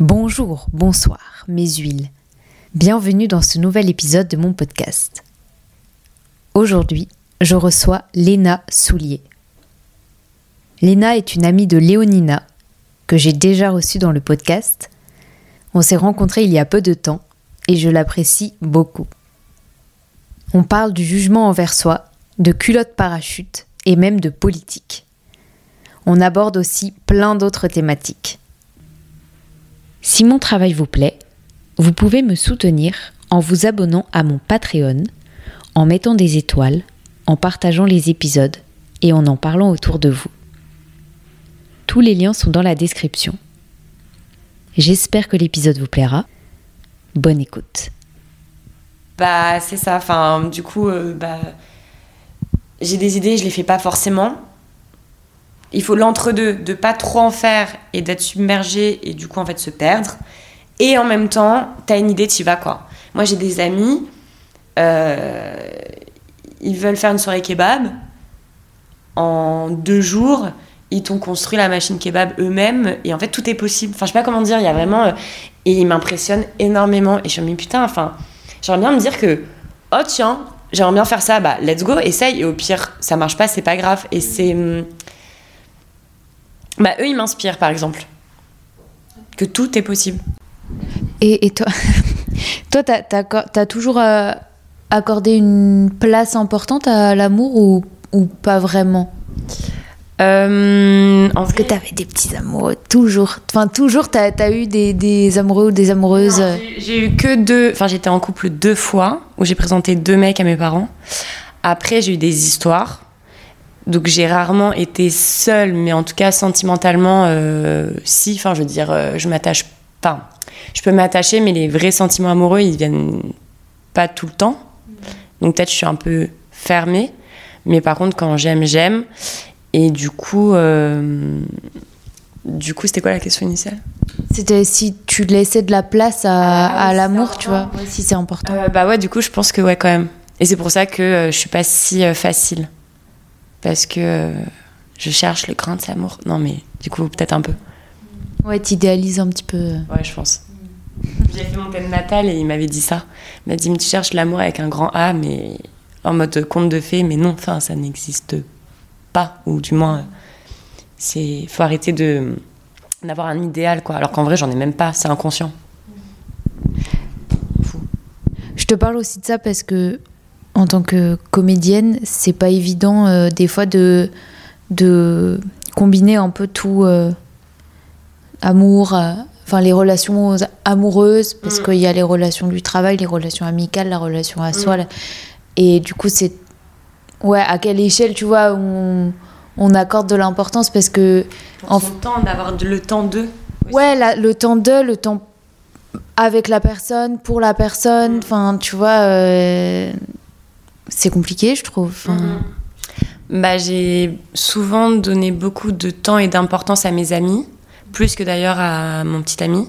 Bonjour, bonsoir, mes huiles. Bienvenue dans ce nouvel épisode de mon podcast. Aujourd'hui, je reçois Léna Soulier. Léna est une amie de Léonina, que j'ai déjà reçue dans le podcast. On s'est rencontrés il y a peu de temps et je l'apprécie beaucoup. On parle du jugement envers soi, de culotte parachute et même de politique. On aborde aussi plein d'autres thématiques. Si mon travail vous plaît, vous pouvez me soutenir en vous abonnant à mon Patreon, en mettant des étoiles, en partageant les épisodes et en en parlant autour de vous. Tous les liens sont dans la description. J'espère que l'épisode vous plaira. Bonne écoute. Bah c'est ça, enfin du coup euh, bah, j'ai des idées, je les fais pas forcément. Il faut l'entre-deux, de pas trop en faire et d'être submergé et du coup en fait se perdre. Et en même temps, t'as une idée, tu vas quoi. Moi j'ai des amis, euh, ils veulent faire une soirée kebab. En deux jours, ils t'ont construit la machine kebab eux-mêmes et en fait tout est possible. Enfin je sais pas comment dire, il y a vraiment... euh, et ils m'impressionnent énormément et je me dis putain, enfin j'aimerais bien me dire que oh tiens, j'aimerais bien faire ça, bah let's go, essaye et au pire ça marche pas, c'est pas grave. Et c'est... hum, Bah eux ils m'inspirent par exemple. Que tout est possible. Et, et toi, toi, t'as, t'as toujours euh, accordé une place importante à l'amour ou, ou pas vraiment? Euh, en Parce que t'avais des petits amoureux, toujours. Enfin, toujours, t'as as eu des, des amoureux ou des amoureuses. euh, J'ai eu que deux. Enfin, j'étais en couple deux fois où j'ai présenté deux mecs à mes parents. Après, j'ai eu des histoires. Donc, j'ai rarement été seule, mais en tout cas, sentimentalement, euh, si. Enfin, je veux dire, euh, je m'attache pas. Je peux m'attacher, mais les vrais sentiments amoureux, ils viennent pas tout le temps. Donc, peut-être, je suis un peu fermée. Mais par contre, quand j'aime, j'aime. Et du coup. euh, Du coup, c'était quoi la question initiale? C'était si tu laissais de la place à, Ah à l'amour, tu vois. Ouais, si c'est important. Euh, bah ouais, du coup, je pense que ouais, quand même. Et c'est pour ça que euh, je suis pas si facile. Parce que euh, je cherche le grain de cet amour. Non, mais du coup, peut-être un peu. Ouais, t'idéalises un petit peu. Ouais, je pense. J'ai fait mon thème natal et il m'avait dit ça. Il m'a dit, mais tu cherches l'amour avec un grand A, mais en mode conte de fées. Mais non, enfin, ça n'existe pas. Ou du moins, c'est faut arrêter de d'avoir un idéal, quoi. Alors qu'en vrai, j'en ai même pas. C'est inconscient. Je te parle aussi de ça parce que, en tant que comédienne, c'est pas évident euh, des fois de, de combiner un peu tout euh, amour, euh, enfin les relations amoureuses, parce Mm. qu'il y a les relations du travail, les relations amicales, la relation à soi. Mm. là. Et du coup, c'est. Ouais, à quelle échelle, tu vois, on, on accorde de l'importance parce que. Pour En son temps, d'avoir le temps d'eux. Ouais, la- le temps de, le temps avec la personne, pour la personne, enfin, tu vois, c'est compliqué, je trouve. Enfin, Bah, j'ai souvent donné beaucoup de temps et d'importance à mes amis, plus que d'ailleurs à mon petit ami.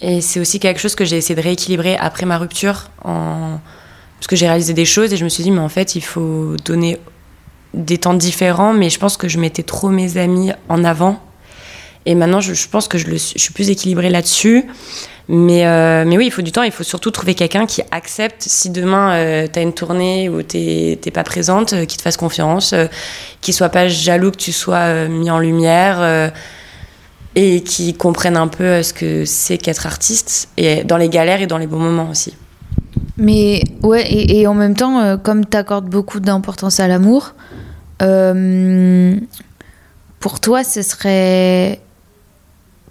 Et c'est aussi quelque chose que j'ai essayé de rééquilibrer après ma rupture, en... parce que j'ai réalisé des choses et je me suis dit, mais en fait, il faut donner des temps différents, mais je pense que je mettais trop mes amis en avant. Et maintenant, je, je pense que je, le je suis plus équilibrée là-dessus. Mais, euh, mais oui, il faut du temps. Il faut surtout trouver quelqu'un qui accepte si demain tu as une tournée où t'es t'es pas présente, euh, qui te fasse confiance, euh, qui soit pas jaloux que tu sois euh, mis en lumière euh, et qui comprenne un peu euh, ce que c'est qu'être artiste et dans les galères et dans les bons moments aussi. Mais ouais, et, et en même temps, euh, comme tu accordes beaucoup d'importance à l'amour, euh, pour toi, ce serait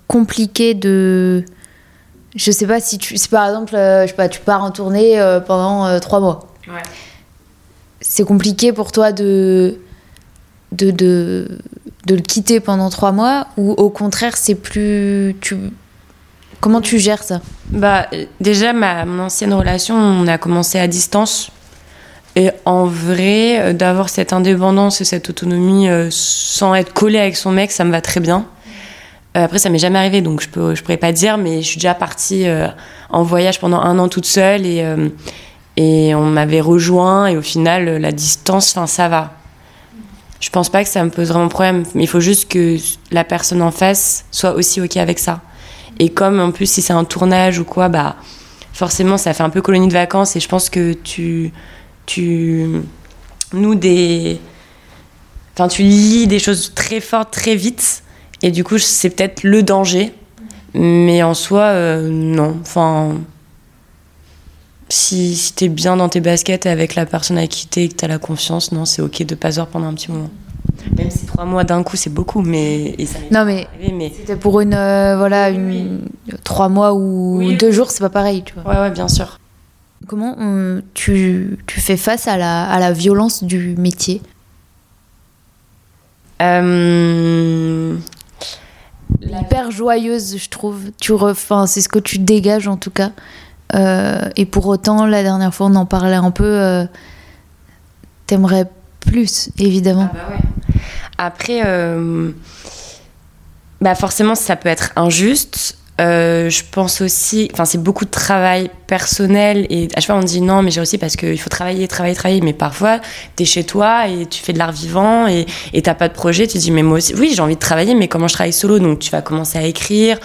compliqué de. Je sais pas si tu. Si par exemple, euh, je sais pas, tu pars en tournée euh, pendant euh, trois mois. Ouais. C'est compliqué pour toi de. De, de, de le quitter pendant trois mois ou au contraire c'est plus tu comment tu gères ça? Bah, déjà, ma, mon ancienne relation, on a commencé à distance. Et en vrai, d'avoir cette indépendance et cette autonomie euh, sans être collée avec son mec, ça me va très bien. Euh, après, ça m'est jamais arrivé, donc je peux, je pourrais pas dire, mais je suis déjà partie euh, en voyage pendant un an toute seule et, euh, et on m'avait rejoint et au final, la distance, enfin, ça va. Je pense pas que ça me pose vraiment problème, mais il faut juste que la personne en face soit aussi ok avec ça. Et comme en plus, si c'est un tournage ou quoi, bah forcément, ça fait un peu colonie de vacances. Et je pense que tu, tu nous des, enfin, tu lis des choses très fortes très vite. Et du coup, c'est peut-être le danger. Mais en soi, euh, non. Enfin, si, si t'es bien dans tes baskets avec la personne avec qui t'es et que t'as la confiance, non, c'est ok de pas voir pendant un petit moment. Même si trois mois d'un coup, c'est beaucoup, mais. et ça m'est Non, mais c'était pour une. euh, voilà, une. Trois mois ou Oui, deux jours, c'est pas pareil, tu vois. Ouais, ouais, bien sûr. Comment on- tu, tu fais face à la, à la violence du métier? Euh, Hyper joyeuse, je trouve. Tu enfin, c'est ce que tu dégages en tout cas. Euh, et pour autant, la dernière fois, on en parlait un peu. euh, T'aimerais plus, évidemment. Ah bah ouais. Après, euh, bah forcément, ça peut être injuste. Euh, je pense aussi, enfin, c'est beaucoup de travail personnel et à chaque fois on dit non, mais j'ai aussi parce qu'il faut travailler, travailler, travailler. Mais parfois, t'es chez toi et tu fais de l'art vivant et t'as pas de projet. Tu dis mais moi aussi, oui, j'ai envie de travailler, mais comment je travaille solo? Donc tu vas commencer à écrire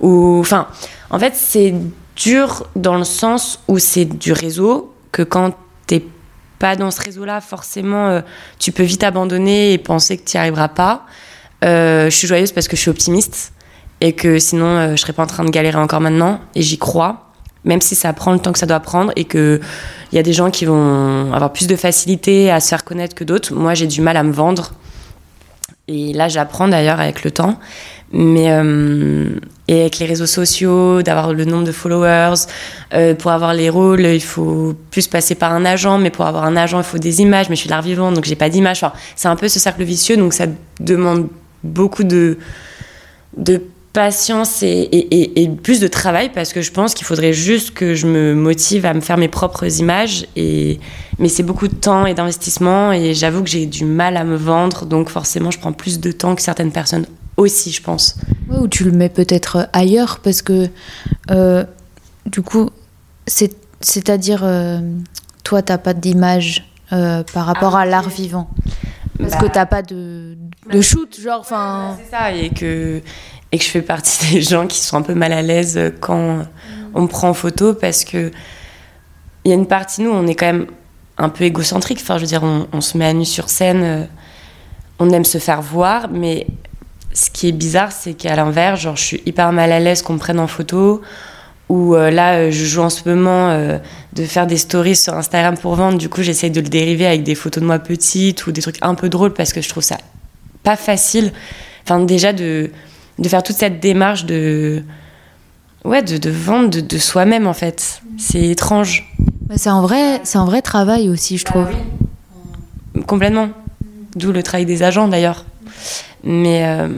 ou, enfin, en fait, c'est dur dans le sens où c'est du réseau que quand t'es pas dans ce réseau-là, forcément, euh, tu peux vite abandonner et penser que tu n'y arriveras pas. Euh, je suis joyeuse parce que je suis optimiste et que sinon, euh, je serais pas en train de galérer encore maintenant. Et j'y crois, même si ça prend le temps que ça doit prendre et qu'il y a des gens qui vont avoir plus de facilité à se faire connaître que d'autres. Moi, j'ai du mal à me vendre. Et là, j'apprends d'ailleurs avec le temps. Mais euh, et avec les réseaux sociaux, d'avoir le nombre de followers, euh, pour avoir les rôles, il faut plus passer par un agent, mais pour avoir un agent, il faut des images. Mais je suis l'art vivant, donc j'ai pas d'images. Enfin, c'est un peu ce cercle vicieux, donc ça demande beaucoup de, de patience et, et- et- et plus de travail parce que je pense qu'il faudrait juste que je me motive à me faire mes propres images. Et, mais c'est beaucoup de temps et d'investissement et j'avoue que j'ai du mal à me vendre, donc forcément je prends plus de temps que certaines personnes aussi, je pense. Ouais, ou tu le mets peut-être ailleurs parce que euh, du coup, c'est- c'est-à-dire, euh, toi, t'as pas d'image euh, par rapport Ah, à l'art vivant. Parce Bah, que t'as pas de, de shoot, genre, enfin. C'est ça, et que, et que je fais partie des gens qui sont un peu mal à l'aise quand on me prend en photo parce que il y a une partie nous, on est quand même un peu égocentrique. Enfin, je veux dire, on, se met à nu sur scène, euh, on aime se faire voir, mais ce qui est bizarre, c'est qu'à l'inverse, genre, je suis hyper mal à l'aise qu'on me prenne en photo. Ou euh, là, euh, je joue en ce moment de faire des stories sur Instagram pour vendre. Du coup, j'essaye de le dériver avec des photos de moi petite ou des trucs un peu drôles parce que je trouve ça pas facile. Enfin, déjà de, de faire toute cette démarche de. Ouais, de, de vendre de, de soi-même en fait. C'est étrange. C'est un vrai, c'est un vrai travail aussi, je trouve. Complètement. D'où le travail des agents d'ailleurs. Mais euh,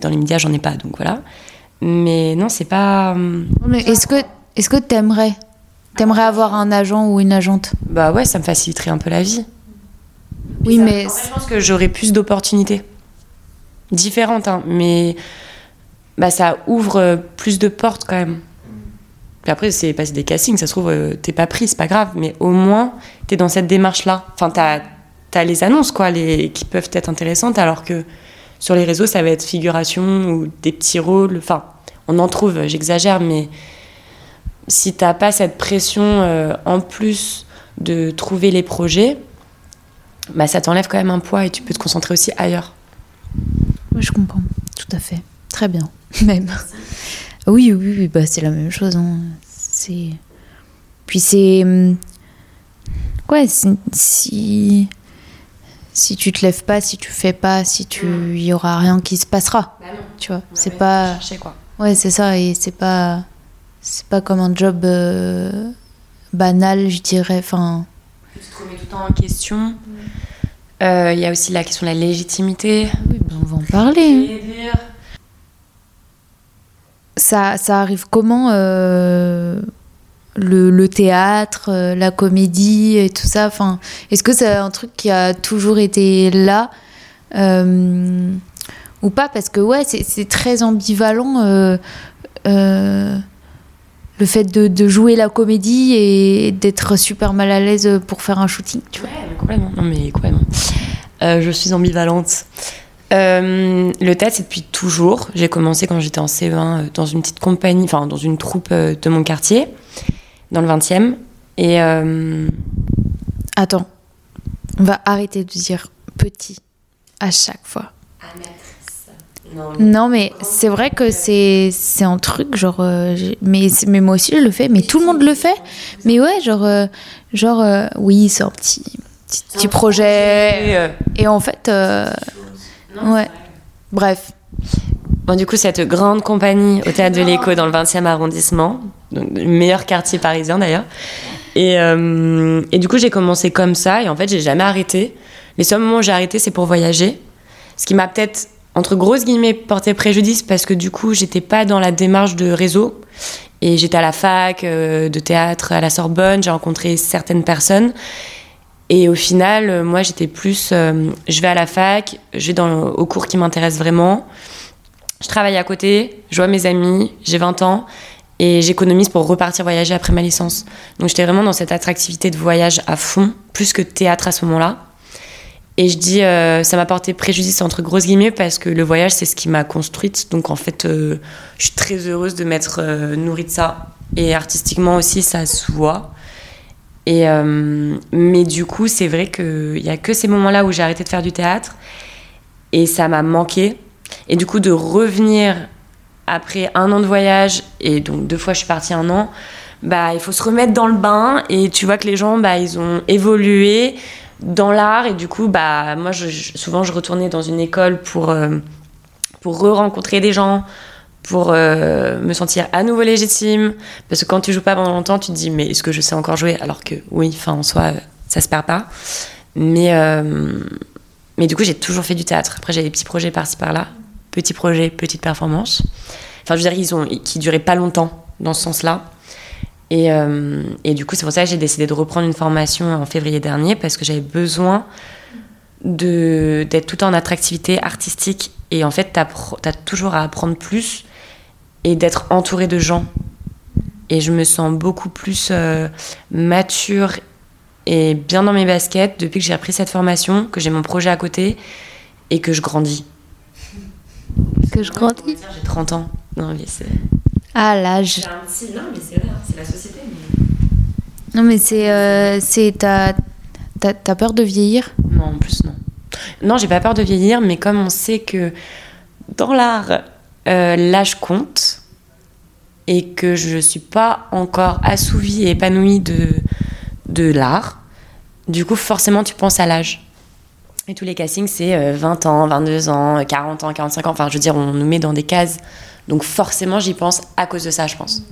dans les médias, j'en ai pas, donc voilà. Mais non, c'est pas. Mais est-ce que, est-ce que t'aimerais, t'aimerais avoir un agent ou une agente? Bah ouais, ça me faciliterait un peu la vie. Oui, Ça- mais en fait, je pense que j'aurais plus d'opportunités. Différentes, hein, mais bah, ça ouvre euh, plus de portes quand même. Puis après, c'est passer des castings, ça se trouve, euh, t'es pas pris, c'est pas grave, mais au moins, t'es dans cette démarche-là. Enfin, t'as as les annonces, quoi, les, qui peuvent être intéressantes, alors que sur les réseaux, ça va être figuration ou des petits rôles. Enfin, on en trouve, j'exagère, mais si t'as pas cette pression euh, en plus de trouver les projets, bah, ça t'enlève quand même un poids et tu peux te concentrer aussi ailleurs. Oui, je comprends, tout à fait. Très bien, même. Oui, oui, oui, bah, c'est la même chose. hein. C'est... Puis c'est... hum, Ouais, c'est- si... Si tu te lèves pas, si tu fais pas, si tu... Il y aura rien qui se passera, tu vois. c'est pas... Chercher, quoi. Ouais, c'est ça, et c'est pas... C'est pas comme un job euh, banal, je dirais, enfin... Tu te remets tout le temps en question. Euh, Il y a aussi la question de la légitimité. Oui, ben, on va en parler. hein. Ça, ça arrive comment euh, le, théâtre, euh, la comédie et tout ça? Enfin, Est-ce que c'est un truc qui a toujours été là euh, ou pas? Parce que ouais, c'est très ambivalent le fait de, jouer la comédie et d'être super mal à l'aise pour faire un shooting. Tu vois. Ouais. Non, mais complètement. Je suis ambivalente. Euh, le théâtre, c'est depuis toujours. J'ai commencé quand j'étais en CE1 euh, dans une petite compagnie, enfin dans une troupe euh, de mon quartier, dans le 20e. Et. Attends, on va arrêter de dire petit à chaque fois. Non, mais c'est vrai que c'est c'est un truc genre mais mais moi aussi je le fais mais tout le monde le fait mais ouais genre genre oui c'est un petit petit, projet, et en fait ouais. Bref. Bon, du coup, cette grande compagnie au théâtre de l'Écho dans le 20e arrondissement, le meilleur quartier parisien d'ailleurs. Et, euh, et, du coup, j'ai commencé comme ça et en fait, j'ai jamais arrêté. Les seuls moments où j'ai arrêté, c'est pour voyager. Ce qui m'a peut-être, entre grosses guillemets, porté préjudice parce que du coup, j'étais pas dans la démarche de réseau. Et j'étais à la fac euh, de théâtre à la Sorbonne, j'ai rencontré certaines personnes. Et au final, euh, moi, j'étais plus, euh, je vais à la fac, je vais dans, au cours qui m'intéresse vraiment. Je travaille à côté, je vois mes amis, j'ai 20 ans et j'économise pour repartir voyager après ma licence. Donc j'étais vraiment dans cette attractivité de voyage à fond, plus que théâtre à ce moment-là. Et je dis, euh, ça m'a porté préjudice entre grosses guillemets parce que le voyage, c'est ce qui m'a construite. Donc en fait, je suis très heureuse de m'être nourrie de ça. Et artistiquement aussi, ça se voit. Et, euh, mais du coup, c'est vrai qu'il n'y a que ces moments-là où j'ai arrêté de faire du théâtre. Et ça m'a manqué. Et du coup, de revenir après un an de voyage, et donc deux fois je suis partie un an, bah, il faut se remettre dans le bain. Et tu vois que les gens, bah, ils ont évolué dans l'art. Et du coup, bah, moi, souvent, je retournais dans une école pour, euh, pour re-rencontrer des gens, pour euh, me sentir à nouveau légitime. Parce que quand tu joues pas pendant longtemps, tu te dis, mais est-ce que je sais encore jouer? Alors que oui, enfin, en soi, ça se perd pas. Mais, euh, mais du coup, j'ai toujours fait du théâtre. Après, j'ai des petits projets par-ci par-là. Petits projets, petites performances. Enfin, je veux dire, ils ont, qui duraient pas longtemps dans ce sens-là. Et, euh, et, du coup, c'est pour ça que j'ai décidé de reprendre une formation en février dernier parce que j'avais besoin d'être tout en attractivité artistique. Et en fait, tu as, toujours à apprendre plus et d'être entourée de gens. Et je me sens beaucoup plus euh, mature et bien dans mes baskets depuis que j'ai repris cette formation, que j'ai mon projet à côté et que je grandis. Que je grandis J'ai 30 ans. Non, mais c'est. Ah, l'âge. Non, mais c'est vrai, hein, c'est la société. Non, mais c'est. Euh, c'est t'as, t'as peur de vieillir? Non, en plus, non. Non, j'ai pas peur de vieillir, mais comme on sait que dans l'art, euh, l'âge compte et que je ne suis pas encore assouvie et épanouie de, de l'art, du coup, forcément, tu penses à l'âge. Et tous les castings, c'est 20 euh, ans, 22 ans, 40 ans, 45 ans. Enfin, je veux dire, on nous met dans des cases. Donc, forcément, j'y pense à cause de ça, je pense.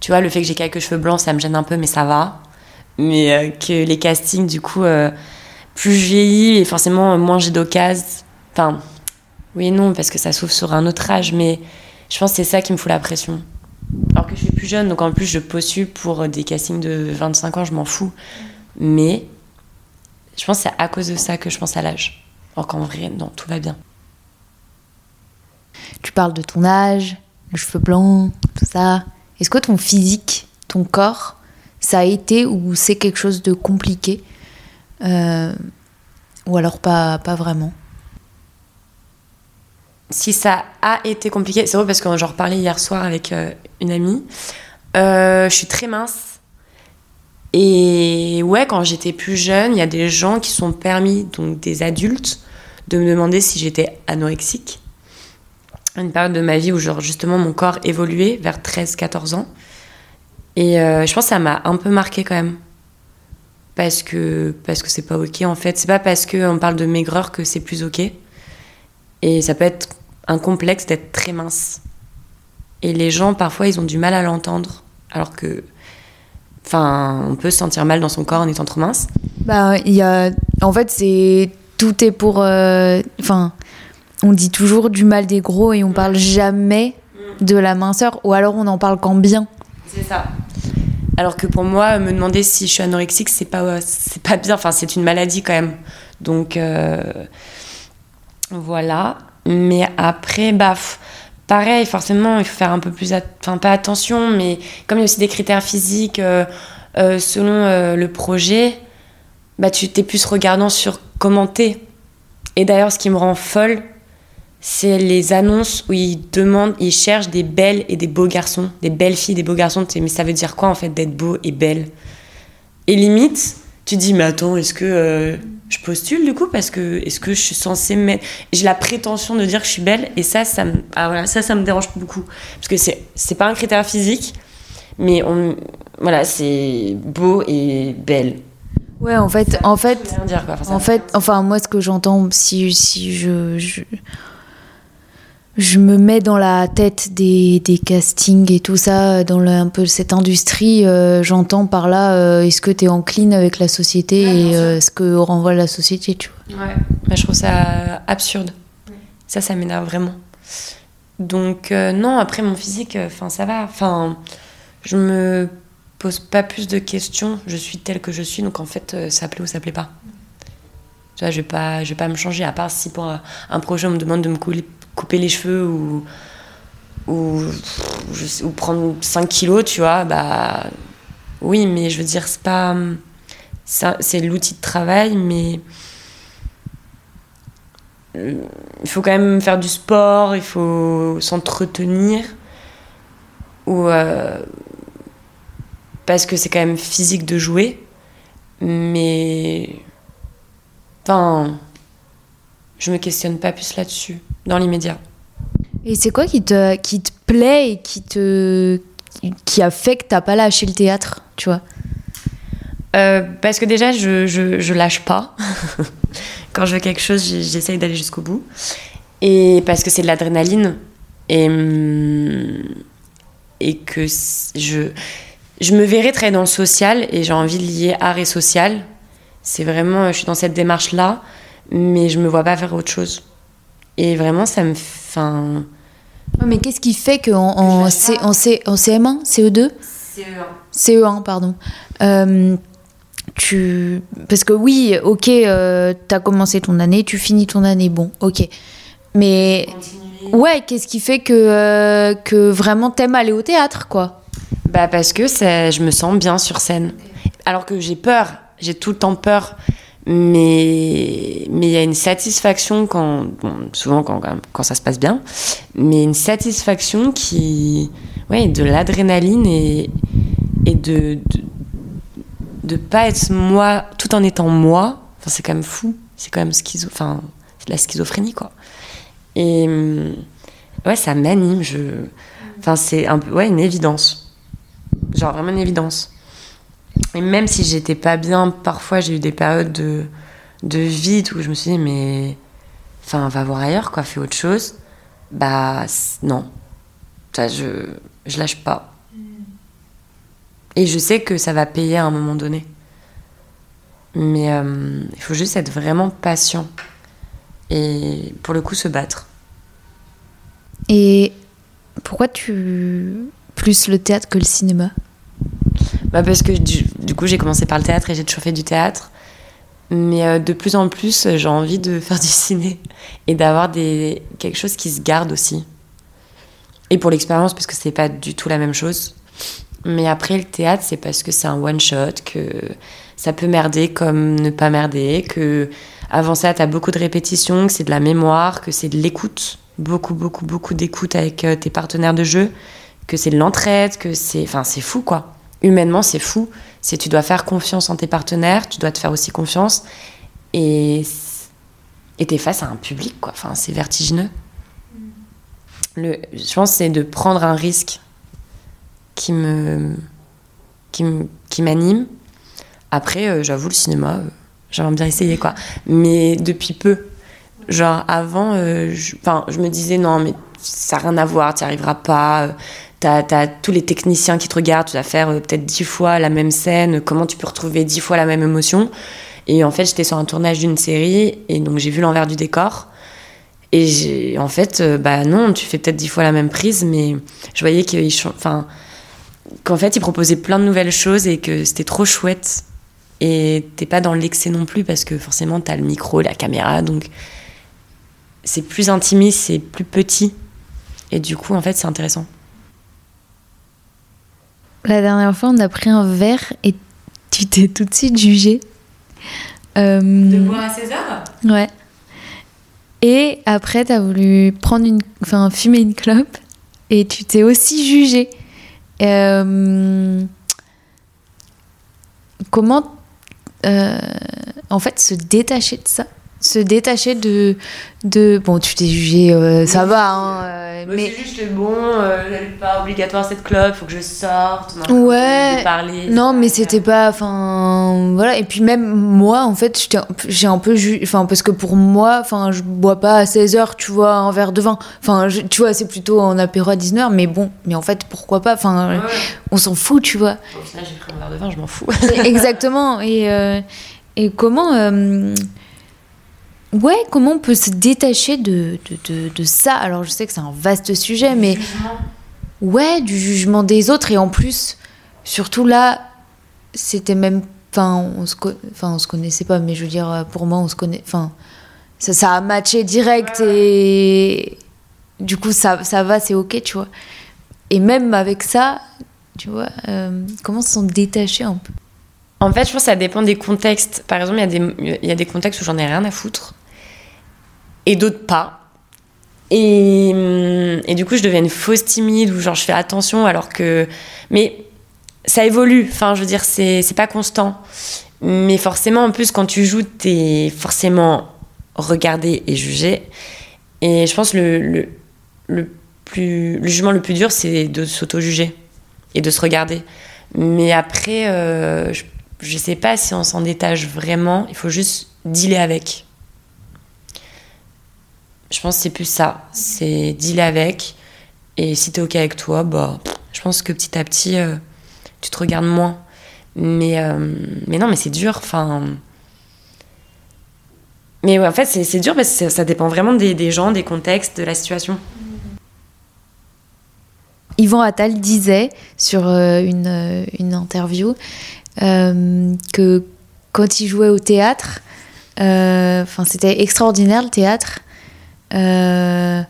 Tu vois, le fait que j'ai quelques cheveux blancs, ça me gêne un peu, mais ça va. Mais euh, que les castings, du coup, plus je vieillis et forcément moins j'ai d'occasion. Enfin, oui et non, parce que ça s'ouvre sur un autre âge, mais je pense que c'est ça qui me fout la pression. Alors que je suis plus jeune, donc en plus je postule pour des castings de 25 ans, je m'en fous. Mais je pense que c'est à cause de ça que je pense à l'âge. Alors qu'en vrai, non, tout va bien. Tu parles de ton âge, le cheveu blanc, tout ça. Est-ce que ton physique, ton corps, ça a été ou c'est quelque chose de compliqué euh, Ou alors pas, pas vraiment? Si ça a été compliqué, c'est vrai parce que j'en reparlais hier soir avec euh, une amie. Euh, je suis très mince. Et ouais, quand j'étais plus jeune, il y a des gens qui sont permis, donc des adultes, de me demander si j'étais anorexique. Une période de ma vie où genre, justement mon corps évoluait vers 13-14 ans. Et euh, je pense que ça m'a un peu marqué quand même. Parce que parce que c'est pas ok en fait. C'est pas parce qu'on parle de maigreur que c'est plus ok. Et ça peut être un complexe d'être très mince. Et les gens, parfois, ils ont du mal à l'entendre, alors que. Enfin, on peut se sentir mal dans son corps en étant trop mince. Bah, il y a. En fait, c'est. Tout est pour. Euh, enfin. On dit toujours du mal des gros et on parle jamais de la minceur, ou alors on en parle quand bien. C'est ça. Alors que pour moi, me demander si je suis anorexique, c'est pas, c'est pas bien. Enfin, c'est une maladie quand même. Donc, euh, voilà. Mais après, bah, pareil, forcément, il faut faire un peu plus, enfin pas attention, mais comme il y a aussi des critères physiques euh, euh, selon euh, le projet, bah tu t'es plus regardant sur comment t'es. Et d'ailleurs, ce qui me rend folle, c'est les annonces où ils demandent, ils cherchent des belles et des beaux garçons, des belles filles, des beaux garçons. Mais ça veut dire quoi en fait d'être beau et belle? Et limite, tu dis, mais attends, est-ce que je postule du coup Parce que est-ce que je suis censée mettre. J'ai la prétention de dire que je suis belle et ça, ça me, ah, voilà, ça, ça me dérange beaucoup. Parce que c'est, c'est pas un critère physique, mais on, voilà, c'est beau et belle. Ouais, en fait, en fait, en fait, enfin, moi, ce que j'entends, si, si je, je, je, me mets dans la tête des, des castings et tout ça, dans un peu cette industrie, euh, j'entends par là, euh, est-ce que tu es encline avec la société et euh, ce que renvoie la société, tu vois? Ouais, bah, je trouve ça absurde. Ça, ça m'énerve vraiment. Donc, non, après, mon physique, enfin, ça va. Enfin, je me pose pas plus de questions. Je suis telle que je suis, donc en fait, euh, ça plaît ou ça plaît pas. Tu vois, je vais pas, je vais pas me changer, à part si pour un projet on me demande de me couper les cheveux ou prendre 5 kilos, tu vois, bah oui, mais je veux dire, c'est pas. C'est l'outil de travail, mais. Il faut quand même faire du sport, il faut s'entretenir. Ou. Euh, parce que c'est quand même physique de jouer. Mais. Enfin. Je me questionne pas plus là-dessus, dans l'immédiat. Et c'est quoi qui te, qui te plaît et qui te. qui a fait que t'as pas lâché le théâtre, tu vois? Euh, parce que déjà, je, je, je lâche pas. Quand je veux quelque chose, j'essaye d'aller jusqu'au bout. Et parce que c'est de l'adrénaline. Et, hum, et que je, je me verrais très dans le social et j'ai envie de lier art et social. C'est vraiment, je suis dans cette démarche-là, mais je me vois pas faire autre chose. Et vraiment, ça me. Enfin. mais qu'est-ce qui fait qu'en en, C, en, C, en CM1, CE2 CE1. CE1, pardon. Euh, tu... Parce que oui, ok, euh, tu as commencé ton année, tu finis ton année, bon, ok. Mais. Ouais, qu'est-ce qui fait que, euh, que vraiment t'aimes aller au théâtre, quoi? Bah parce que je me sens bien sur scène. Alors que j'ai peur, j'ai tout le temps peur, mais mais il y a une satisfaction quand souvent quand, quand ça se passe bien, mais une satisfaction qui ouais de l'adrénaline et et de, de pas être moi tout en étant moi. Enfin c'est quand même fou, c'est quand même schizo, enfin c'est la schizophrénie quoi. Et ouais ça m'anime, je enfin c'est un peu ouais une évidence genre vraiment une évidence. Et même si j'étais pas bien, parfois j'ai eu des périodes de, de vide où je me suis dit, mais. Enfin, va voir ailleurs, quoi, fais autre chose. Bah, non. Ça, je, je lâche pas. Et je sais que ça va payer à un moment donné. Mais euh, il faut juste être vraiment patient. Et pour le coup, se battre. Et pourquoi tu plus le théâtre que le cinéma? Bah Parce que du, coup, j'ai commencé par le théâtre et j'ai toujours fait du théâtre. Mais euh, de plus en plus, j'ai envie de faire du ciné et d'avoir des... quelque chose qui se garde aussi. Et pour l'expérience, parce que c'est pas du tout la même chose. Mais après, le théâtre, c'est parce que c'est un one-shot, que ça peut merder comme ne pas merder, que avant ça, tu as beaucoup de répétitions, que c'est de la mémoire, que c'est de l'écoute. Beaucoup, beaucoup, beaucoup d'écoute avec euh, tes partenaires de jeu que c'est de l'entraide, que c'est. Enfin, c'est fou, quoi. Humainement, c'est fou. C'est tu dois faire confiance en tes partenaires, tu dois te faire aussi confiance. Et t'es face à un public, quoi. Enfin, c'est vertigineux. Je pense c'est de prendre un risque qui me qui m'anime. Après, euh, j'avoue, le cinéma, euh, j'aimerais bien essayer, quoi. Mais depuis peu. Genre, avant, euh, je, je me disais, non, mais ça n'a rien à voir, tu n'y arriveras pas tu as, tous les techniciens qui te regardent, tu vas faire euh, peut-être dix fois la même scène, comment tu peux retrouver dix fois la même émotion. Et en fait, j'étais sur un tournage d'une série, et donc j'ai vu l'envers du décor. Et en fait, euh, bah non, tu fais peut-être dix fois la même prise, mais je voyais qu'ils, enfin, qu'en fait, ils proposaient plein de nouvelles choses et que c'était trop chouette. Et t'es pas dans l'excès non plus parce que forcément, tu as le micro, la caméra, donc c'est plus intimiste, c'est plus petit. Et du coup, en fait, c'est intéressant. La dernière fois, on a pris un verre et tu t'es tout de suite jugée. Euh, de boire à César? Ouais. Et après, tu as voulu prendre une, enfin, fumer une clope et tu t'es aussi jugé. Euh, comment, euh, en fait, se détacher de ça? Se détacher de de bon tu t'es jugé euh, ça va hein, euh, mais mais c'est juste bon euh, pas obligatoire cette club faut que je sorte on Ouais. de parler non mais c'était pas enfin voilà et puis même moi en fait j'ai un peu enfin parce que pour moi enfin je bois pas à 16 heures tu vois un verre de vin enfin tu vois c'est plutôt en apéro à 19 h mais bon mais en fait pourquoi pas enfin Ouais. on s'en fout tu vois au final j'ai pris un verre de vin je m'en fous Exactement. Et, euh, et comment. Ouais, comment on peut se détacher de, de, de, de ça? Alors, je sais que c'est un vaste sujet, mais. Ouais, du jugement des autres. Et en plus, surtout là, c'était même. Enfin, on se, enfin, on se connaissait pas, mais je veux dire, pour moi, on se connaît. Enfin, ça, ça a matché direct et. Du coup, ça, ça va, c'est ok, tu vois. Et même avec ça, tu vois, euh, comment s'en détacher un peu? En fait, je pense que ça dépend des contextes. Par exemple, il y, a des- il y a des contextes où j'en ai rien à foutre et d'autres pas. Et, hum, et du coup, je deviens une fausse timide ou genre je fais attention alors que. Mais ça évolue. Enfin, je veux dire, c'est c'est pas constant. Mais forcément, en plus, quand tu joues, t'es forcément regardé et jugé. Et je pense le, le, le, plus, le jugement le plus dur, c'est de s'auto-juger et de se regarder. Mais après, euh, je, je sais pas si on s'en détache vraiment. Il faut juste dealer avec. Je pense que c'est plus ça. C'est dealer avec. Et si t'es OK avec toi, bah, je pense que petit à petit, euh, tu te regardes moins. Mais, euh, mais non, mais c'est dur. Enfin. Mais en fait, c'est dur parce que ça, dépend vraiment des, gens, des contextes, de la situation. Yvan Attal disait sur euh, une, une interview que quand il jouait au théâtre, c'était extraordinaire le théâtre, euh,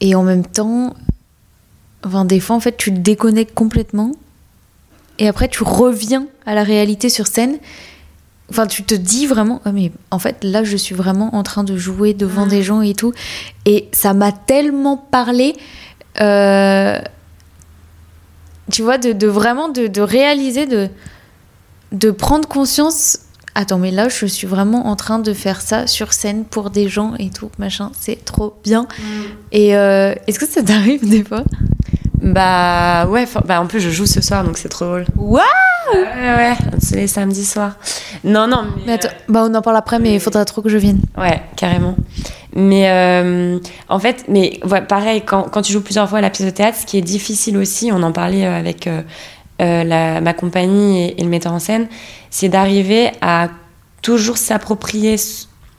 et en même temps, enfin des fois en fait tu te déconnectes complètement, et après tu reviens à la réalité sur scène. Enfin, tu te dis vraiment, ah, mais en fait, là, je suis vraiment en train de jouer devant des gens et tout. Et ça m'a tellement parlé. Euh, tu vois, de, de vraiment de, de réaliser, de, de prendre conscience. Attends, mais là, je suis vraiment en train de faire ça sur scène pour des gens et tout, machin. C'est trop bien. Et euh, est-ce que ça t'arrive des fois? Bah ouais, for- bah en plus je joue ce soir donc c'est trop drôle. Waouh Ouais ouais, c'est les samedis soirs. Non non mais, Mais attends, bah on en parle après, mais il faudra trop que je vienne. euh, ouais carrément. Mais euh, en fait, mais ouais, pareil quand, quand tu joues plusieurs fois à la pièce de théâtre, ce qui est difficile aussi, on en parlait euh, avec euh, la, ma compagnie et, le metteur en scène, c'est d'arriver à toujours s'approprier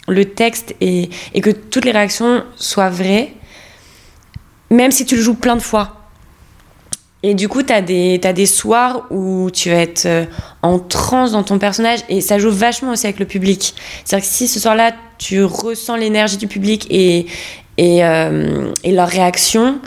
le texte et, que toutes les réactions soient vraies, même si tu le joues plein de fois. Et du coup, tu as des, t'as des soirs où tu vas être euh, en transe dans ton personnage et ça joue vachement aussi avec le public. C'est-à-dire que si ce soir-là, tu ressens l'énergie du public et, et, euh, et leur réaction,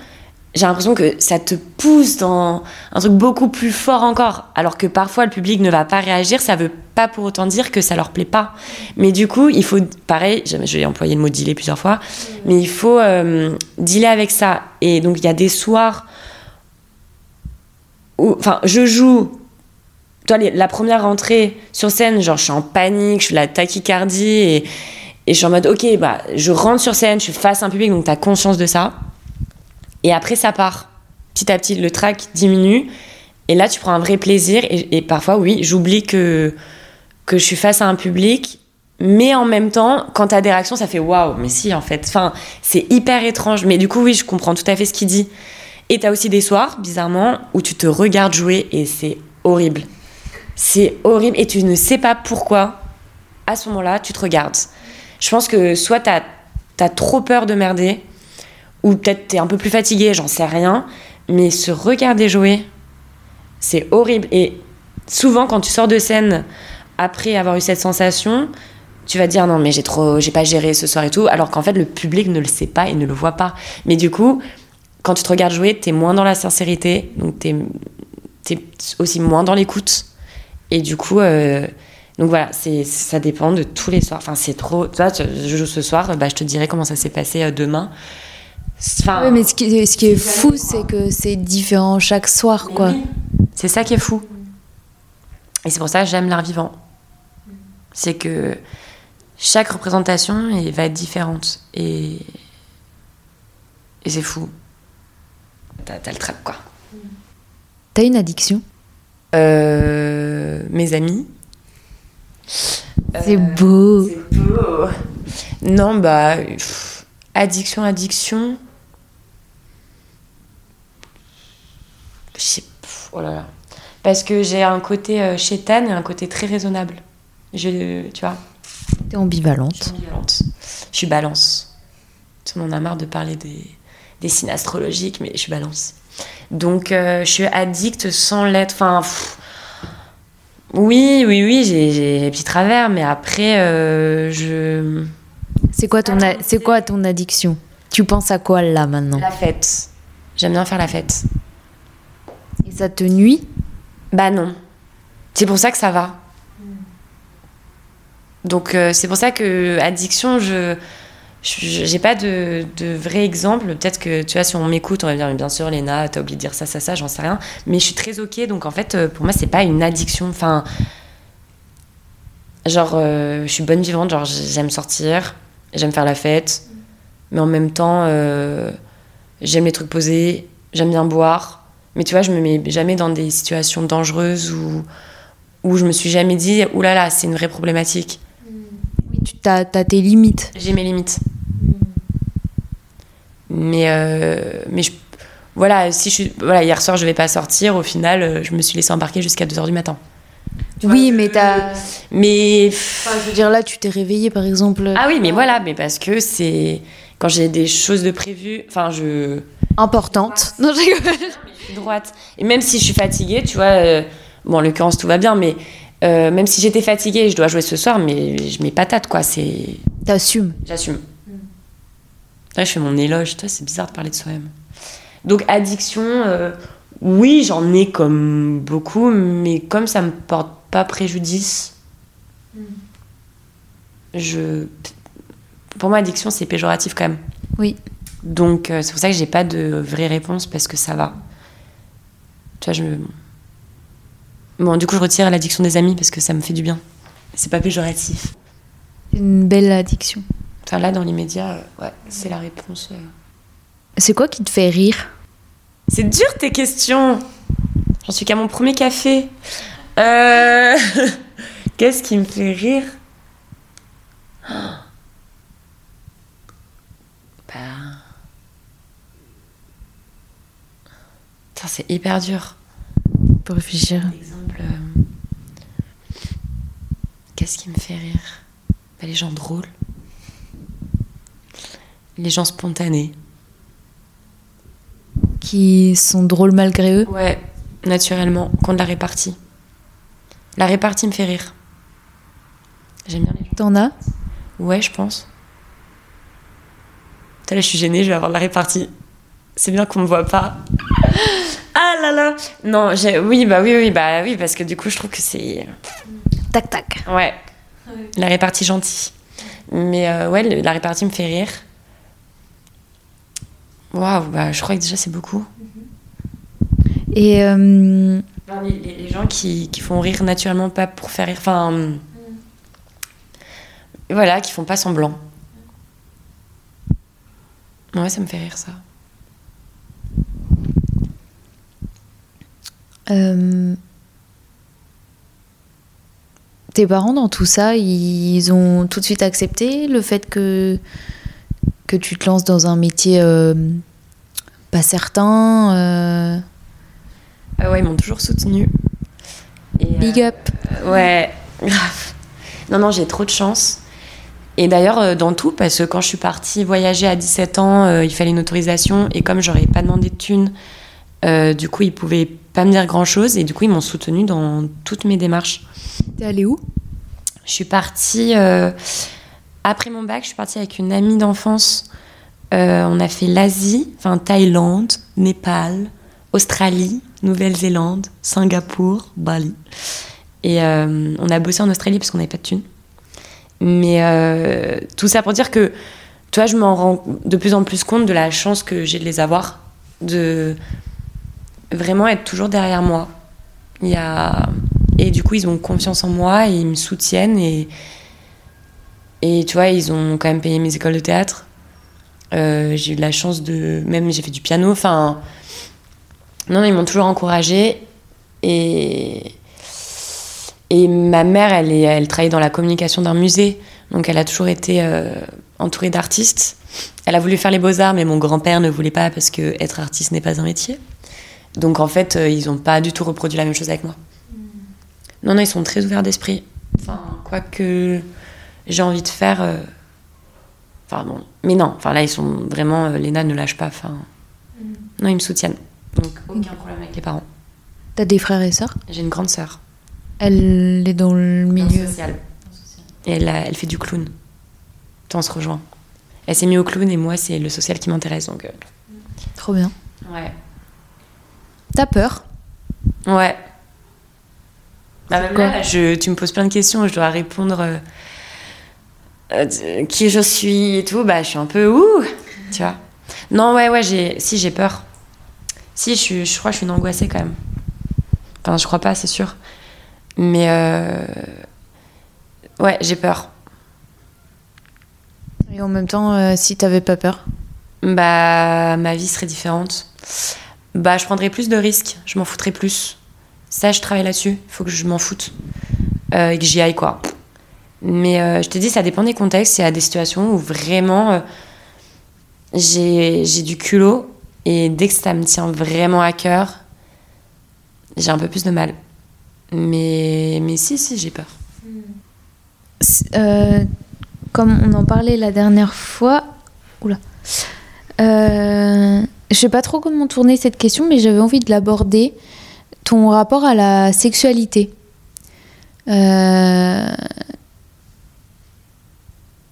j'ai l'impression que ça te pousse dans un truc beaucoup plus fort encore. Alors que parfois, le public ne va pas réagir, ça veut pas pour autant dire que ça leur plaît pas. Mais du coup, il faut, pareil, je vais employer le mot dealer plusieurs fois, mais il faut euh, dealer avec ça. Et donc, il y a des soirs où, enfin, je joue. Toi, la première rentrée sur scène, genre, je suis en panique, je suis la tachycardie et, et je suis en mode, ok, bah, je rentre sur scène, je suis face à un public, donc tu as conscience de ça. Et après, ça part. Petit à petit, le track diminue. Et là, tu prends un vrai plaisir. Et, parfois, oui, j'oublie que, que je suis face à un public. Mais en même temps, quand t'as des réactions, ça fait waouh, mais si, en fait. Enfin, c'est hyper étrange. Mais du coup, oui, je comprends tout à fait ce qu'il dit. Et t'as aussi des soirs, bizarrement, où tu te regardes jouer et c'est horrible. C'est horrible et tu ne sais pas pourquoi, à ce moment-là, tu te regardes. Je pense que soit t'as as trop peur de merder, ou peut-être t'es un peu plus fatigué, j'en sais rien, mais se regarder jouer, c'est horrible. Et souvent, quand tu sors de scène après avoir eu cette sensation, tu vas dire non mais j'ai trop, j'ai pas géré ce soir et tout, alors qu'en fait le public ne le sait pas et ne le voit pas. Mais du coup, quand tu te regardes jouer, t'es moins dans la sincérité, donc t'es es aussi moins dans l'écoute, et du coup, euh, Donc voilà, c'est ça dépend de tous les soirs. Enfin, c'est trop. Tu vois, je joue ce soir, bah, je te dirai comment ça s'est passé euh, demain. Enfin, Ouais, mais ce qui, est- ce qui est C'est fou, c'est que c'est différent chaque soir, mais quoi. oui, C'est ça qui est fou. Et c'est pour ça que j'aime l'art vivant. C'est que chaque représentation elle va être différente. Et, et c'est fou. T'as t'as le trac, quoi. T'as une addiction? Euh, mes amis. C'est Euh, beau. C'est beau. Non, bah. pff, addiction, addiction. Je sais. Oh là là. Parce que j'ai un côté euh, chétane et un côté très raisonnable. Je, tu vois, T'es je suis ambivalente. ambivalente. Je suis balance. On en a marre de parler des, des signes astrologiques, mais je suis balance. Donc, euh, je suis addicte sans l'être. Enfin, pff, oui, oui, oui, j'ai j'ai des petits travers, mais après, euh, je. C'est quoi, ton c'est quoi ton addiction? Tu penses à quoi là maintenant? La fête. J'aime bien faire la fête. Ça te nuit? Bah non. C'est pour ça que ça va. Donc euh, c'est pour ça que addiction, je j'ai pas de, de vrai exemple. Peut-être que tu vois, si on m'écoute, on va me dire mais bien sûr, Léna, t'as oublié de dire ça, ça, ça, j'en sais rien. Mais je suis très ok. Donc en fait, euh, pour moi, c'est pas une addiction. Enfin, genre, euh, je suis bonne vivante. Genre, j'aime sortir, j'aime faire la fête, mais en même temps, euh, j'aime les trucs posés, j'aime bien boire. Mais tu vois, je me mets jamais dans des situations dangereuses où, où je me suis jamais dit, oulala, là là, c'est une vraie problématique. Oui, tu as, tes limites. J'ai mes limites. Mais, euh, mais je, voilà, si je suis, voilà, hier soir, je vais pas sortir. Au final, euh, je me suis laissée embarquer jusqu'à 2h du matin. Oui, mais t'as. Mais. Enfin, je veux dire, là, tu t'es réveillée, par exemple. Ah oui, mais voilà, mais parce que c'est. Quand j'ai des choses de prévues, enfin, je. Importante. Non, je rigole. Droite. Et même si je suis fatiguée, tu vois, euh, bon, en l'occurrence, tout va bien, mais euh, même si j'étais fatiguée, je dois jouer ce soir, mais je mets patate, quoi. C'est. T'assumes. J'assume. Je fais mon éloge, toi, c'est bizarre de parler de soi-même. Donc, addiction, euh, oui, j'en ai comme beaucoup, mais comme ça me porte pas préjudice, je. Pour moi, addiction, c'est péjoratif quand même. Oui. Donc, euh, c'est pour ça que j'ai pas de vraie réponse parce que ça va. Tu vois, je. Bon, du coup, je retire l'addiction des amis parce que ça me fait du bien. C'est pas péjoratif. Une belle addiction. Enfin, là, dans l'immédiat, euh, ouais, c'est la réponse. euh. C'est quoi qui te fait rire? C'est dur tes questions. J'en suis qu'à mon premier café. Euh, Qu'est-ce qui me fait rire? Bah. C'est hyper dur. Pour réfléchir. Par exemple, euh, qu'est-ce qui me fait rire? Bah, Les gens drôles. Les gens spontanés. Qui sont drôles malgré eux? Ouais, naturellement, qu'on de la répartie. La répartie me fait rire. J'aime bien les gens. T'en as? Ouais, je pense. Putain, là, je suis gênée, je vais avoir de la répartie. C'est bien qu'on me voit pas. Ah là là Non, j'ai... oui, bah oui, oui, bah oui, parce que du coup, je trouve que c'est... Tac, tac. Ouais. La répartie gentille. Mais euh, ouais, la répartie me fait rire. Waouh, bah je crois que déjà c'est beaucoup. Et euh, Les, les- les gens qui, qui font rire naturellement, pas pour faire rire. Enfin. hum, Voilà, qui font pas semblant. Ouais, ça me fait rire ça. Euh, tes parents, dans tout ça, ils ont tout de suite accepté le fait que, que tu te lances dans un métier euh, pas certain euh, Ah ouais, ils m'ont toujours soutenu. Euh, Big up. Ouais, grave. Non, non, j'ai trop de chance. Et d'ailleurs, dans tout, parce que quand je suis partie voyager à 17 ans, euh, il fallait une autorisation. Et comme j'aurais pas demandé de thunes, euh, du coup, ils pouvaient pas me dire grand chose. Et du coup, ils m'ont soutenue dans toutes mes démarches. T'es allée où? Je suis partie. euh, après mon bac, je suis partie avec une amie d'enfance. Euh, on a fait l'Asie, enfin Thaïlande, Népal, Australie, Nouvelle-Zélande, Singapour, Bali. Et euh, on a bossé en Australie parce qu'on n'avait pas de thunes. Mais euh, tout ça pour dire que, tu vois, je m'en rends de plus en plus compte de la chance que j'ai de les avoir. De vraiment être toujours derrière moi. Il y a... Et du coup, ils ont confiance en moi et ils me soutiennent. Et, et tu vois, ils ont quand même payé mes écoles de théâtre. Euh, j'ai eu de la chance de. Même j'ai fait du piano. Enfin. Non, ils m'ont toujours encouragée. Et. Et ma mère, elle, est, elle travaille dans la communication d'un musée. Donc elle a toujours été euh, entourée d'artistes. Elle a voulu faire les beaux-arts, mais mon grand-père ne voulait pas parce que être artiste n'est pas un métier. Donc en fait, euh, ils n'ont pas du tout reproduit la même chose avec moi. Non, non, ils sont très ouverts d'esprit. Enfin, quoi que j'ai envie de faire. euh, Enfin, bon. Mais non, enfin là, ils sont vraiment. euh, Léna ne lâche pas. Enfin, non, ils me soutiennent. Donc aucun problème avec les parents. T'as des frères et sœurs? J'ai une grande sœur. Elle est dans le Dans milieu. social. Et elle, a- elle fait du clown. On se rejoint. Elle s'est mise au clown et moi, c'est le social qui m'intéresse. Donc, euh, Trop bien. ouais. T'as peur Ouais. Bah, même là, je, tu me poses plein de questions, je dois répondre euh, euh, qui je suis et tout. Bah, je suis un peu ouh, tu vois. Non, ouais, ouais, j'ai, si j'ai peur. Si, je, suis- je crois que je suis une angoissée quand même. Enfin, je crois pas, c'est sûr. Mais euh, ouais, j'ai peur. Et en même temps, si t'avais pas peur? Bah, ma vie serait différente. Bah, je prendrais plus de risques, je m'en foutrais plus. Ça, je travaille là-dessus. Il faut que je m'en foute. Euh, et que j'y aille, quoi. Mais euh, je te dis, ça dépend des contextes. Il y a des situations où vraiment euh, j'ai du culot. Et dès que ça me tient vraiment à cœur, j'ai un peu plus de mal. Mais, mais si, si, j'ai peur. Comme on en parlait la dernière fois, oula, euh, je sais pas trop comment tourner cette question, mais j'avais envie de l'aborder. Ton rapport à la sexualité. Euh,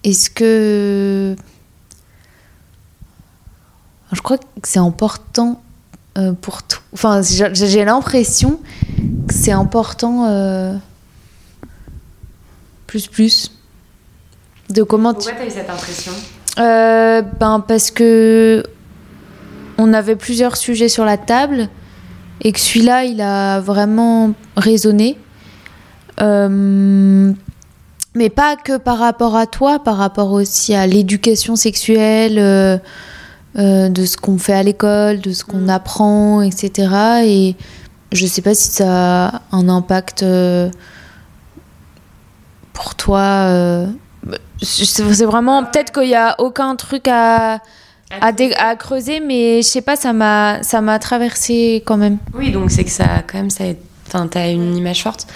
Est-ce que. Je crois que c'est important euh, pour toi. Enfin, j'ai l'impression que c'est important. euh, plus plus de comment tu... Pourquoi t'as eu cette impression? Euh, ben parce que on avait plusieurs sujets sur la table et que celui-là il a vraiment résonné. Euh, mais pas que par rapport à toi par rapport aussi à l'éducation sexuelle euh, euh, de ce qu'on fait à l'école de ce qu'on apprend etc et je sais pas si ça a un impact pour toi c'est vraiment peut-être qu'il y a aucun truc à, à, creuser mais je sais pas ça m'a ça m'a traversé quand même Oui, donc c'est que ça, quand même, ça, enfin, t'as une image forte.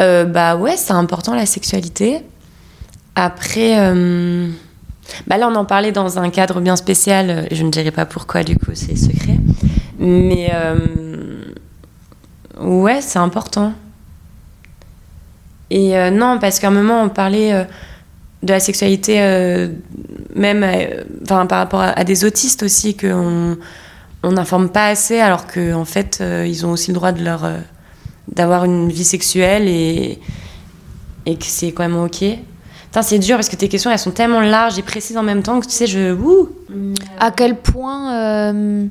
Euh, bah ouais, c'est important la sexualité. Après, euh, bah là, on en parlait dans un cadre bien spécial. Je ne dirai pas pourquoi, du coup, c'est secret. Mais euh, ouais, c'est important. Et euh, non, parce qu'à un moment, on parlait euh, de la sexualité, euh, même euh, enfin, par rapport à, à des autistes aussi, qu'on on n'informe pas assez, alors qu'en en fait, euh, ils ont aussi le droit de leur d'avoir une vie sexuelle et, et que c'est quand même ok. C'est dur parce que tes questions elles sont tellement larges et précises en même temps que tu sais, je. Ouh à quel point euh,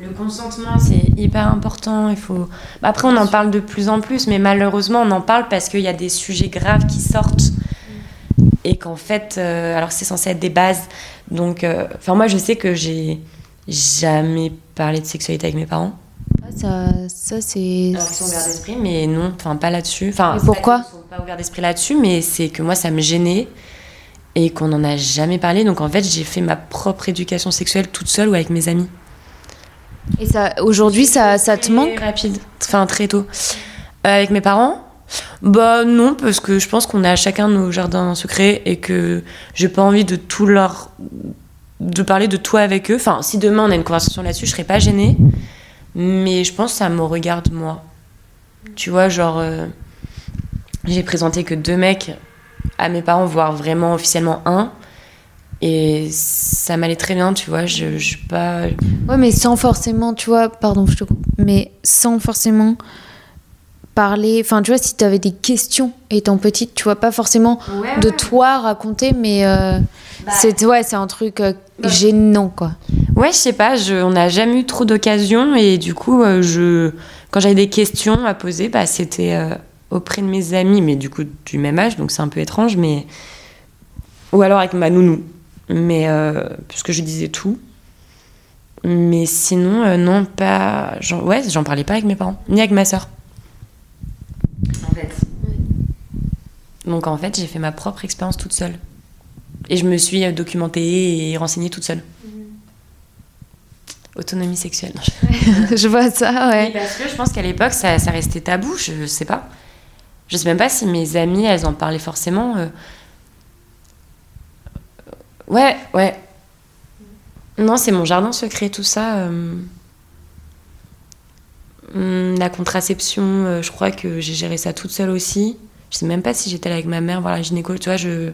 Le consentement, c'est hyper important. Il faut. Bah, après, on en parle de plus en plus, mais malheureusement, on en parle parce qu'il y a des sujets graves qui sortent et qu'en fait, euh, alors c'est censé être des bases. Donc, euh, enfin, moi, je sais que j'ai jamais parlé de sexualité avec mes parents. ça, ça c'est Alors qu'ils sont ouverts d'esprit, mais non, enfin pas là-dessus. Enfin, pourquoi pas qu'ils sont pas ouverts d'esprit là-dessus, mais c'est que moi ça me gênait et qu'on n'en a jamais parlé. Donc en fait, j'ai fait ma propre éducation sexuelle toute seule ou avec mes amis. et ça aujourd'hui ça, ça te manque? Rapide, enfin très tôt. Euh, avec mes parents Bah non, parce que je pense qu'on a chacun nos jardins secrets et que j'ai pas envie de tout leur. de parler de toi avec eux. Enfin, si demain on a une conversation là-dessus, je serais pas gênée. Mais je pense que ça me regarde moi. Tu vois, genre. euh, j'ai présenté que deux mecs à mes parents, voire vraiment officiellement un. Et ça m'allait très bien, tu vois. Je, je suis pas. ouais mais sans forcément tu vois pardon je te coupe mais sans forcément parler, enfin tu vois, si tu avais des questions étant petite, tu vois, pas forcément Ouais, de ouais. toi raconter, mais euh, Bah. c'est ouais, c'est un truc euh, gênant quoi. Ouais, je sais pas, je, on n'a jamais eu trop d'occasions et du coup, euh, je, quand j'avais des questions à poser, bah, c'était euh, auprès de mes amis, mais du coup du même âge, donc c'est un peu étrange, mais ou alors avec ma nounou, mais euh, puisque je disais tout. Mais sinon, euh, non, pas. j'en- Ouais, j'en parlais pas avec mes parents, ni avec ma soeur. En fait. Donc en fait, j'ai fait ma propre expérience toute seule. Et je me suis euh, documentée et renseignée toute seule. Autonomie sexuelle. je vois ça, ouais. parce que je pense qu'à l'époque, ça, ça restait tabou, je sais pas. Je sais même pas si mes amies, elles en parlaient forcément. euh. Ouais, ouais. Non, c'est mon jardin secret, tout ça. euh. Hum, La contraception, euh, je crois que j'ai géré ça toute seule aussi. Je sais même pas si j'étais là avec ma mère voir la gynéco, tu vois, je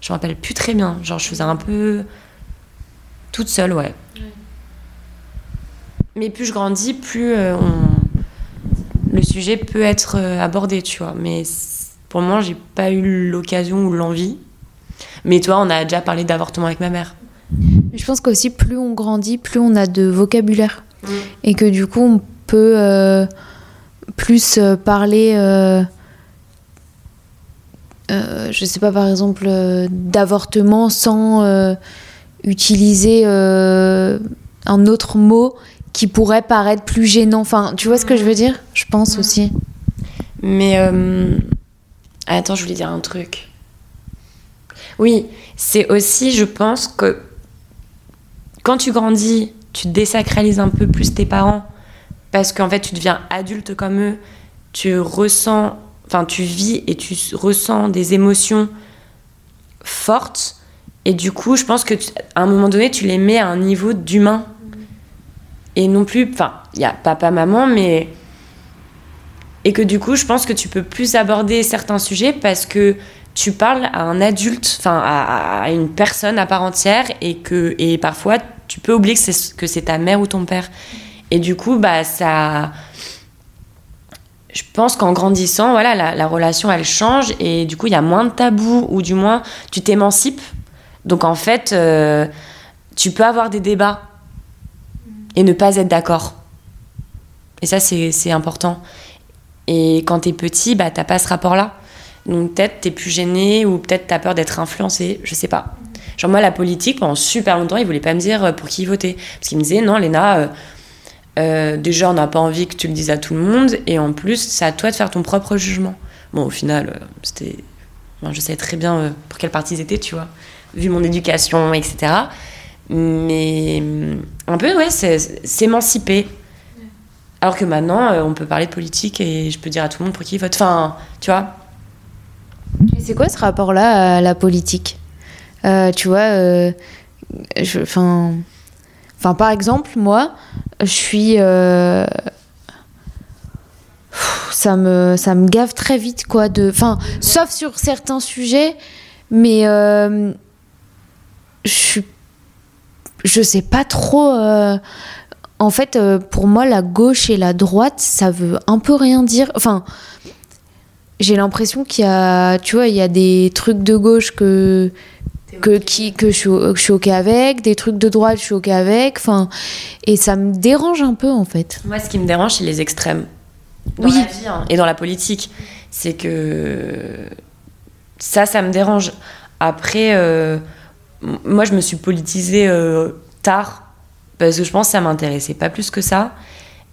je me rappelle plus très bien. Genre, je faisais un peu toute seule, ouais. Mais plus je grandis, plus euh, on- le sujet peut être euh, abordé, tu vois. Mais pour moi, j'ai pas eu l'occasion ou l'envie. Mais toi, on a déjà parlé d'avortement avec ma mère. Je pense qu'aussi plus on grandit, plus on a de vocabulaire et que du coup on peut euh, plus parler. Euh, je sais pas par exemple euh, d'avortement sans euh, utiliser euh, un autre mot qui pourrait paraître plus gênant. Enfin, tu vois ce que je veux dire? Je pense aussi. Mais attends, je voulais dire un truc. Oui, c'est aussi, je pense que quand tu grandis, tu désacralises un peu plus tes parents parce qu'en fait, tu deviens adulte comme eux. Tu ressens, enfin, tu vis et tu ressens des émotions fortes. Et du coup, je pense que à un moment donné, tu les mets à un niveau d'humain. Et non plus, enfin, il y a papa, maman, mais et que du coup, je pense que tu peux plus aborder certains sujets parce que tu parles à un adulte, enfin à, à une personne à part entière, et que et parfois tu peux oublier que c'est que c'est ta mère ou ton père. Et du coup, bah ça, je pense qu'en grandissant, voilà, la, la relation elle change et du coup il y a moins de tabous ou du moins tu t'émancipes. Donc en fait, euh, tu peux avoir des débats et ne pas être d'accord. Et ça c'est c'est important. Et quand t'es petit, bah t'as pas ce rapport-là. Donc peut-être t'es plus gêné ou peut-être t'as peur d'être influencé, je sais pas. Genre moi la politique pendant super longtemps ils voulaient pas me dire euh, pour qui voter parce qu'ils me disaient non Léna, euh, euh, déjà on n'a pas envie que tu le dises à tout le monde et en plus c'est à toi de faire ton propre jugement. Bon au final euh, c'était, bon, je savais très bien euh, pour quelle partie ils étaient tu vois, vu mon éducation etc. Mais un peu ouais s'émanciper. Alors que maintenant, on peut parler de politique et je peux dire à tout le monde pour qui il vote. Enfin, tu vois. C'est quoi ce rapport-là à la politique? Tu vois, je- enfin, par exemple, moi, je suis, euh, ça me, ça me gave très vite, quoi. De, enfin, sauf sur certains sujets, mais euh, je suis, je sais pas trop. euh, en fait, pour moi, la gauche et la droite, ça veut un peu rien dire. Enfin, j'ai l'impression qu'il y a, tu vois, il y a des trucs de gauche que que qui que je, suis- que je suis ok avec, des trucs de droite je suis ok avec. Enfin, et ça me dérange un peu en fait. Moi, ce qui me dérange, c'est les extrêmes. Dans Oui. la vie hein, et dans la politique. C'est que ça, ça me dérange. Après, euh, moi, je me suis politisée euh, tard parce que je pense que ça m'intéressait pas plus que ça.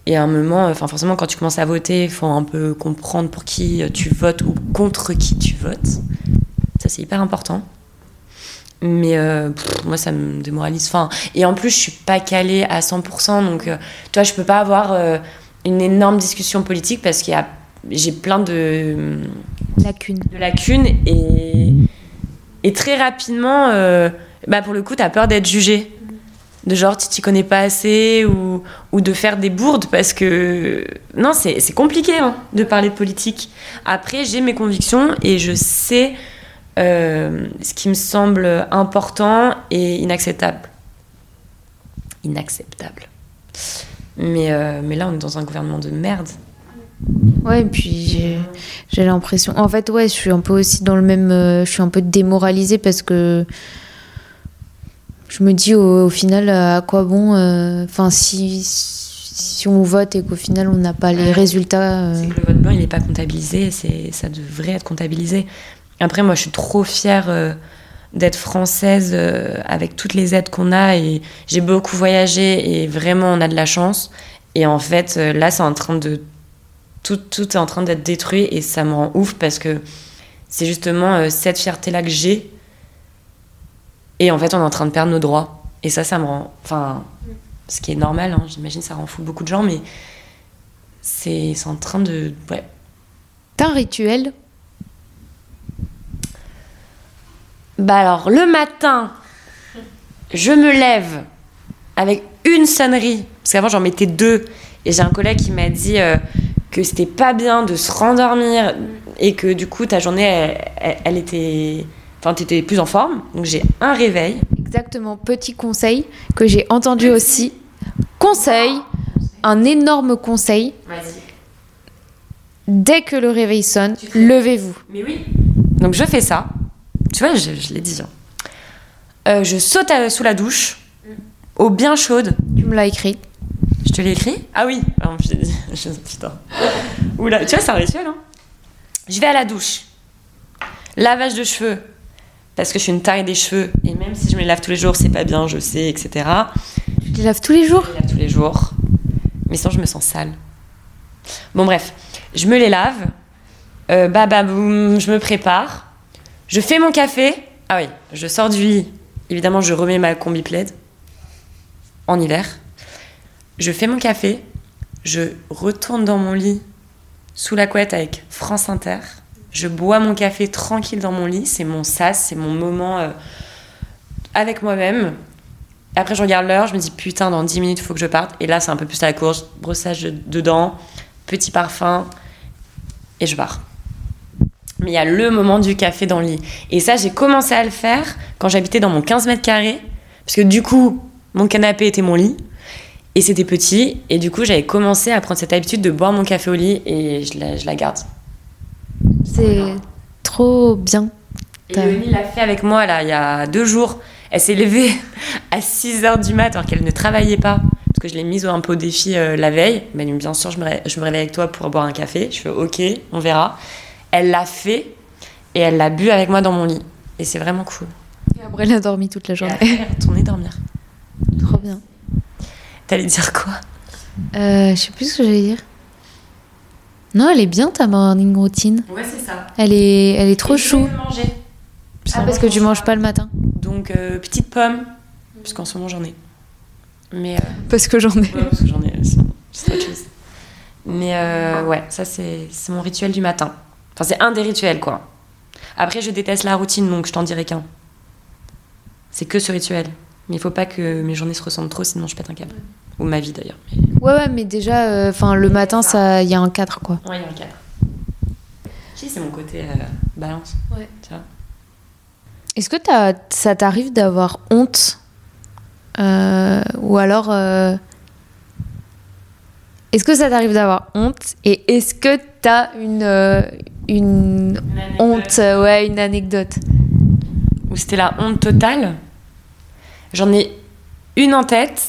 Et à un moment, enfin forcément, quand tu commences à voter, il faut un peu comprendre pour qui tu votes ou contre qui tu votes. Ça, c'est hyper important. Mais euh, pff, moi, ça me démoralise. Enfin, et en plus, je suis pas calée à 100%. Donc, euh, tu vois, je peux pas avoir euh, une énorme discussion politique parce qu'il y a j'ai plein de, Lacune. de lacunes et, et très rapidement, euh, bah pour le coup, tu as peur d'être jugé. De genre, tu t'y connais pas assez ou, ou de faire des bourdes parce que. Non, c'est c'est compliqué hein, de parler de politique. Après, j'ai mes convictions et je sais euh, ce qui me semble important et inacceptable. Inacceptable. Mais, euh, mais là, on est dans un gouvernement de merde. Ouais, et puis j'ai, l'impression. En fait, ouais, je suis un peu aussi dans le même. euh, je suis un peu démoralisée parce que. Je me dis au, au final, à quoi bon. euh, Enfin, si, si on vote et qu'au final, on n'a pas les résultats. euh, que le vote blanc, il n'est pas comptabilisé, c'est, ça devrait être comptabilisé. Après, moi, je suis trop fière euh, d'être française euh, avec toutes les aides qu'on a et j'ai beaucoup voyagé et vraiment, on a de la chance. Et en fait, euh, là, c'est en train de. Tout, est en train d'être détruit et ça me rend ouf parce que c'est justement cette fierté-là que j'ai. Et en fait, on est en train de perdre nos droits. Et ça, ça me rend. Enfin, ce qui est normal, hein, j'imagine, ça rend fou beaucoup de gens, mais c'est en train de. Ouais. T'as un rituel? Bah alors, le matin, je me lève avec une sonnerie. Parce qu'avant, j'en mettais deux. Et j'ai un collègue qui m'a dit euh, que c'était pas bien de se rendormir et que du coup, ta journée, elle, elle- elle était. Enfin, t'étais plus en forme. Donc, j'ai un réveil. Exactement, petit conseil que j'ai entendu aussi. Conseil, un énorme conseil. Dès que le réveil sonne, levez-vous. Mais oui. Donc, je fais ça. Tu vois, je, je l'ai dit. hein. Euh, je saute à- sous la douche, eau bien chaude. Tu me l'as écrit. Je te l'ai écrit? Ah oui, Alors, je t'ai dit. Je- Putain. Oula, tu vois, c'est un rituel. Hein. Je vais à la douche. Lavage de cheveux. Parce que je suis une taille des cheveux. Et même si je me les lave tous les jours, c'est pas bien, je sais, etc. Tu les laves tous les jours? Je les lave tous les jours. Mais sinon, je me sens sale. Bon, bref. Je me les lave. Euh, bah, bah, boum, je me prépare. Je fais mon café. Ah oui, je sors du lit. Évidemment, je remets ma combi plaid. En hiver. Je fais mon café. Je retourne dans mon lit sous la couette avec France Inter. Je bois mon café tranquille dans mon lit. C'est mon sas, c'est mon moment euh, avec moi-même. Après, je regarde l'heure, je me dis putain, dans 10 minutes, il faut que je parte. Et là, c'est un peu plus à la course. Brossage de- dedans, petit parfum, et je pars. Mais il y a le moment du café dans le lit. Et ça, j'ai commencé à le faire quand j'habitais dans mon 15 mètres carrés. Parce que du coup, mon canapé était mon lit. Et c'était petit. Et du coup, j'avais commencé à prendre cette habitude de boire mon café au lit. Et je la, je la garde. C'est trop bien. Et Léonie l'a fait avec moi, là, il y a deux jours. Elle s'est levée à 6 h du mat alors qu'elle ne travaillait pas. Parce que je l'ai mise un peu au défi euh, la veille. Ben, bien sûr, je me, je me réveille avec toi pour boire un café. Je fais OK, on verra. Elle l'a fait et elle l'a bu avec moi dans mon lit. Et c'est vraiment cool. Et après, elle a dormi toute la Et journée. après, elle est retournée dormir. trop bien. T'allais dire quoi? Euh, je sais plus ce que j'allais dire. Non, elle est bien ta morning routine. Ouais, c'est ça. Elle est, elle est trop chou. manger. Ah, parce que tu manges pas le matin. Donc, euh, petite pomme. Puisqu'en ce moment, j'en ai. Mais. euh, Parce que j'en ai. Ouais, parce que j'en ai, c'est autre chose. Mais euh, ouais, ça c'est c'est mon rituel du matin. Enfin, c'est un des rituels, quoi. Après, je déteste la routine, donc je t'en dirai qu'un. C'est que ce rituel. Mais il faut pas que mes journées se ressemblent trop, sinon je pète un câble. Ou ma vie d'ailleurs. Mais... Ouais, ouais, mais déjà, enfin, le matin, ça, il y a un cadre, quoi. Ouais, il y a un cadre. Si, c'est mon côté euh, balance. Ouais. Tu vois Est-ce que ça t'arrive d'avoir honte Euh, Ou alors. euh, Est-ce que ça t'arrive d'avoir honte Et est-ce que t'as une, une honte euh, Ouais, une anecdote. où c'était la honte totale. J'en ai une en tête.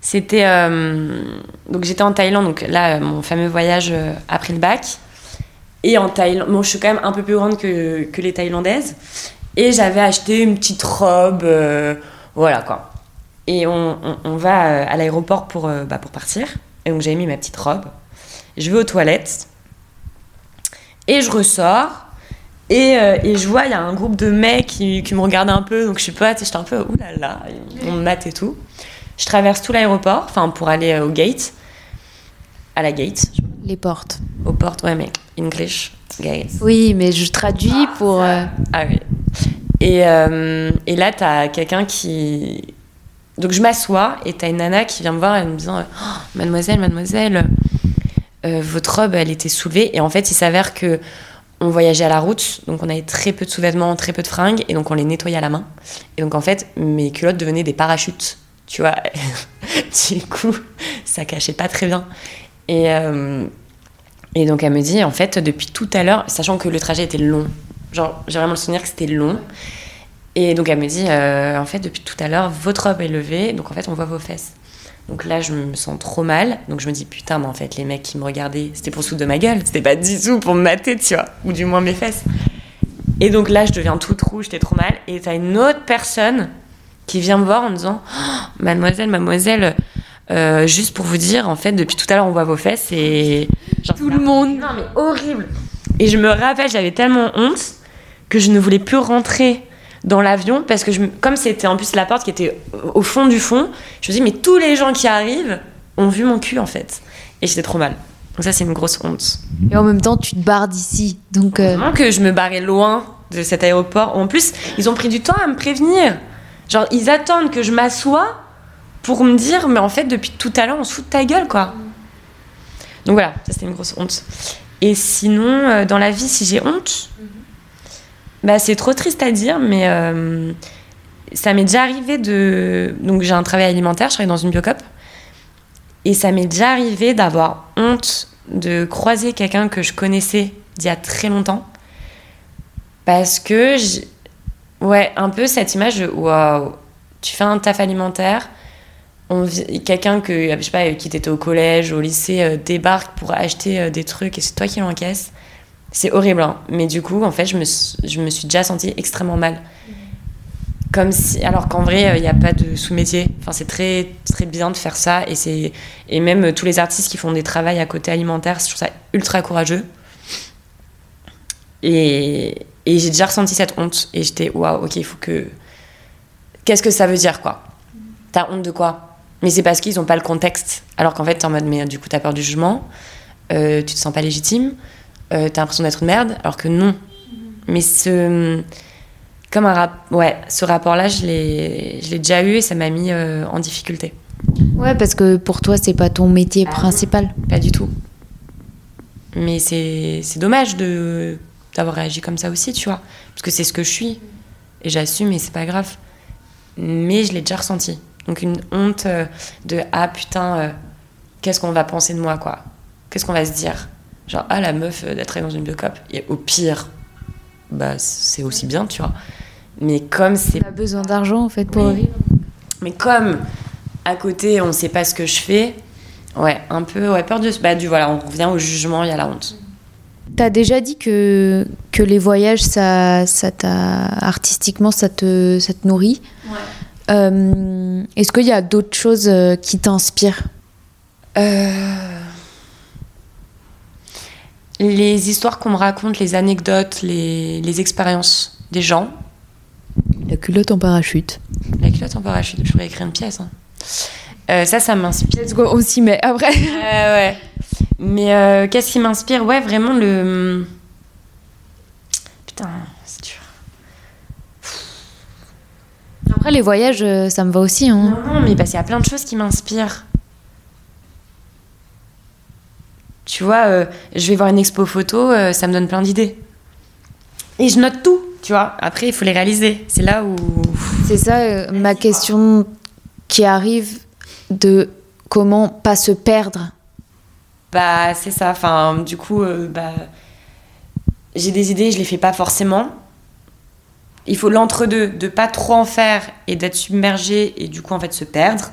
C'était. euh, donc j'étais en Thaïlande, donc là, euh, mon fameux voyage après le bac. Et en Thaïlande. Bon, je suis quand même un peu plus grande que, que les Thaïlandaises. Et j'avais acheté une petite robe. euh, voilà quoi. Et on, on- on va à l'aéroport pour, bah, pour partir. Et donc j'avais mis ma petite robe. Je vais aux toilettes. Et je ressors. Et, euh, et je vois, il y a un groupe de mecs qui, qui me regardent un peu, donc je suis pas, j'étais un peu, oulala, on me mate et tout. Je traverse tout l'aéroport, enfin pour aller euh, au gate, à la gate, Les portes. aux portes, ouais, mais English, gate. Oui, mais je traduis pour. euh, Ah oui. Et, euh, et là, t'as quelqu'un qui. Donc je m'assois et t'as une nana qui vient me voir et me disant Oh, Mademoiselle, mademoiselle, euh, votre robe, elle était soulevée. Et en fait, il s'avère que on voyageait à la route, donc on avait très peu de sous-vêtements, très peu de fringues, et donc on les nettoyait à la main. Et donc en fait, mes culottes devenaient des parachutes, tu vois? du coup, ça cachait pas très bien. Et, euh, et donc elle me dit, en fait, depuis tout à l'heure, sachant que le trajet était long, genre j'ai vraiment le souvenir que c'était long. Et donc elle me dit, euh, en fait, depuis tout à l'heure, votre robe est levée, donc en fait, on voit vos fesses. Donc là, je me sens trop mal. Donc je me dis, putain, mais en fait, les mecs qui me regardaient, c'était pour sous de ma gueule. C'était pas 10 sous pour me mater, tu vois. Ou du moins mes fesses. Et donc là, je deviens toute rouge, j'étais trop mal. Et t'as une autre personne qui vient me voir en disant, oh, mademoiselle, mademoiselle, euh, juste pour vous dire, en fait, depuis tout à l'heure, on voit vos fesses et. Genre, Tout le monde. Non, mais horrible. Et je me rappelle, j'avais tellement honte que je ne voulais plus rentrer dans l'avion parce que je, me- comme c'était en plus la porte qui était au fond du fond, je me dis mais tous les gens qui arrivent ont vu mon cul en fait et j'étais trop mal. Donc ça c'est une grosse honte. Et en même temps, tu te barres d'ici. Donc, euh, que je me barrais loin de cet aéroport. En plus, ils ont pris du temps à me prévenir. Genre ils attendent que je m'assoie pour me dire mais en fait depuis tout à l'heure on se fout de ta gueule quoi. Donc voilà, ça c'était une grosse honte. Et sinon euh, dans la vie si j'ai honte, bah, c'est trop triste à dire, mais euh, ça m'est déjà arrivé de. Donc, j'ai un travail alimentaire, je travaille dans une biocop. Et ça m'est déjà arrivé d'avoir honte de croiser quelqu'un que je connaissais d'il y a très longtemps. Parce que. Ouais, un peu cette image de waouh, tu fais un taf alimentaire. Quelqu'un que, qui était au collège, au lycée, euh, débarque pour acheter euh, des trucs et c'est toi qui l'encaisse. C'est horrible, hein. mais du coup, en fait, je me, je me suis déjà sentie extrêmement mal. Comme si, alors qu'en vrai, il n'y a pas de sous-métier. Enfin, c'est très, très bien de faire ça. Et, et même euh, tous les artistes qui font des travaux à côté alimentaire, je trouve ça ultra courageux. Et, et j'ai déjà ressenti cette honte. Et j'étais, waouh, ok, il faut que. Qu'est-ce que ça veut dire, quoi? T'as honte de quoi? Mais c'est parce qu'ils n'ont pas le contexte. Alors qu'en fait, t'es en mode, mais du coup, t'as peur du jugement, euh, tu te sens pas légitime, euh, t'as l'impression d'être une merde, alors que non. Mais ce. Comme un rap... Ouais, ce rapport-là, je l'ai je l'ai déjà eu et ça m'a mis euh, en difficulté. ouais, parce que pour toi, c'est pas ton métier Ah principal. Pas du tout. Mais c'est c'est dommage de d'avoir réagi comme ça aussi, tu vois. Parce que c'est ce que je suis. Et j'assume et c'est pas grave. Mais je l'ai déjà ressenti. Donc une honte euh, de ah putain, euh, qu'est-ce qu'on va penser de moi, quoi. Qu'est-ce qu'on va se dire? Genre, ah la meuf euh, d'être dans une biocop. Et au pire, bah c'est aussi bien, tu vois. Mais comme c'est T'as besoin d'argent, en fait, pour Oui. vivre. mais comme à côté, on sait pas ce que je fais, ouais, un peu, ouais, peur de. Bah, du voilà, on revient au jugement, il y a la honte. T'as déjà dit que, que les voyages, ça, ça t'a artistiquement, ça te, ça te nourrit. Euh, Est-ce qu'il y a d'autres choses euh, qui t'inspirent? Euh, Les histoires qu'on me raconte, les anecdotes, les, les expériences des gens. La culotte en parachute. La culotte en parachute, je pourrais écrire une pièce. hein. Euh, ça, ça m'inspire. S'y met après. Ouais. Mais euh, qu'est-ce qui m'inspire? Ouais, vraiment le. Putain, c'est dur. Après, les voyages, euh, ça me va aussi. Hein. Non, non, mais parce qu'il y a plein de choses qui m'inspirent. Tu vois, euh, je vais voir une expo photo, euh, ça me donne plein d'idées. Et je note tout, tu vois. Après, il faut les réaliser. C'est là où. C'est ça euh, ma question qui arrive de comment pas se perdre. Bah, c'est ça. Enfin, du coup, euh, bah, j'ai des idées, je les fais pas forcément. Il faut l'entre-deux, de pas trop en faire et d'être submergé et du coup, en fait, se perdre.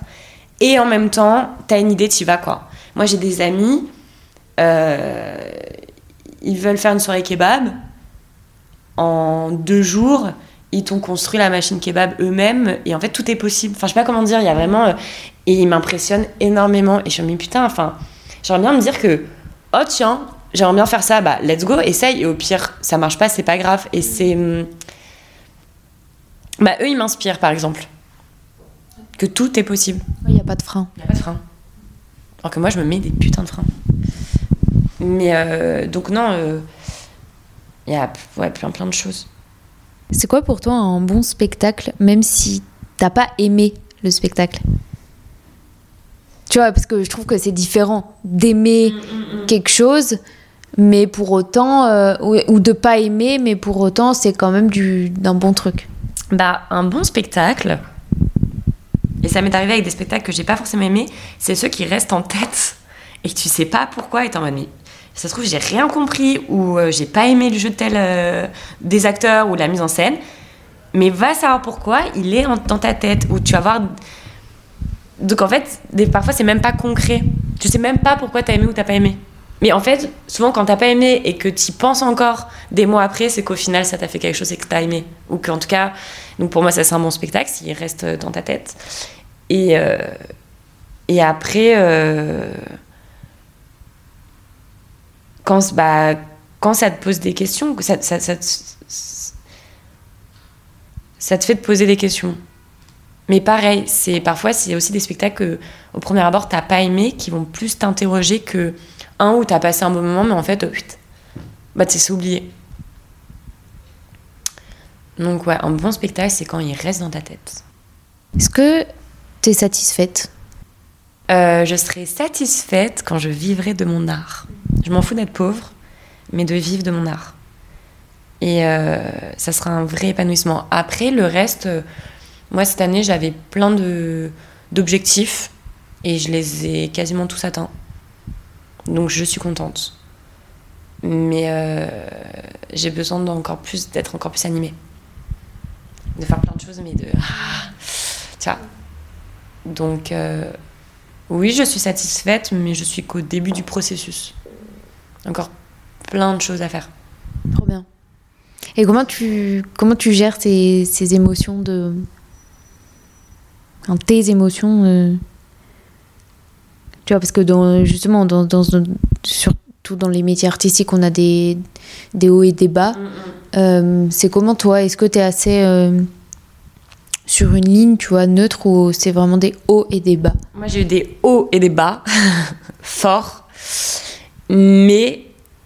Et en même temps, t'as une idée, t'y vas, quoi. Moi, j'ai des amis, euh, ils veulent faire une soirée kebab. En deux jours, ils t'ont construit la machine kebab eux-mêmes et en fait, tout est possible. Enfin, je sais pas comment dire, il y a vraiment. euh, et ils m'impressionnent énormément. Et je me dis, putain, enfin, j'aimerais bien me dire que, oh tiens, j'aimerais bien faire ça, bah let's go, essaye. Et au pire, ça marche pas, c'est pas grave. Et c'est. hum, Bah, eux, ils m'inspirent, par exemple. Que tout est possible. Il n'y a pas de frein. Il n'y a pas de frein. Alors que moi, je me mets des putains de freins. Mais euh, donc, non, euh, il y a ouais, plein, plein de choses. C'est quoi pour toi un bon spectacle, même si t'as pas aimé le spectacle? Tu vois, parce que je trouve que c'est différent d'aimer quelque chose, mais pour autant, euh, ou, de pas aimer, mais pour autant, c'est quand même du d'un bon truc. Bah, un bon spectacle, et ça m'est arrivé avec des spectacles que j'ai pas forcément aimés, c'est ceux qui restent en tête et que tu sais pas pourquoi, et t'es en mode, mais ça se trouve, j'ai rien compris, ou euh, j'ai pas aimé le jeu de tel euh, des acteurs ou la mise en scène, mais va savoir pourquoi, il est dans ta tête, ou tu vas voir. Donc en fait, des, parfois c'est même pas concret. Tu sais même pas pourquoi t'as aimé ou t'as pas aimé. Mais en fait, souvent quand t'as pas aimé et que t'y penses encore des mois après, c'est qu'au final ça t'a fait quelque chose et que t'as aimé. Ou qu'en tout cas, donc pour moi ça c'est un bon spectacle s'il reste dans ta tête. Et, euh, et après, euh, quand, bah, quand ça te pose des questions, que ça, ça, ça, te- ça te fait te poser des questions. Mais pareil, c'est parfois c'est aussi des spectacles que, au premier abord t'as pas aimé, qui vont plus t'interroger que un où t'as passé un bon moment, mais en fait, bah tu sais oublié. Donc ouais, un bon spectacle, c'est quand il reste dans ta tête. Est-ce que tu es satisfaite? Euh, je serai satisfaite quand je vivrai de mon art. Je m'en fous d'être pauvre, mais de vivre de mon art. Et euh, ça sera un vrai épanouissement. Après, le reste, euh, moi cette année, j'avais plein d'objectifs et je les ai quasiment tous atteints. Donc je suis contente. Mais euh, j'ai besoin d'encore plus d'être encore plus animée. De faire plein de choses, mais de. Ah, vois. Donc. oui, je suis satisfaite, mais je suis qu'au début du processus. Encore plein de choses à faire. Trop bien. Et comment tu, comment tu gères ces, ces émotions de. Enfin, tes émotions euh, Tu vois, parce que dans, justement, dans, dans, surtout dans les métiers artistiques, on a des, des hauts et des bas. Euh, c'est comment toi Est-ce que tu es assez euh, sur une ligne, tu vois, neutre ou c'est vraiment des hauts et des bas? Moi, j'ai eu des hauts et des bas, forts. Mais,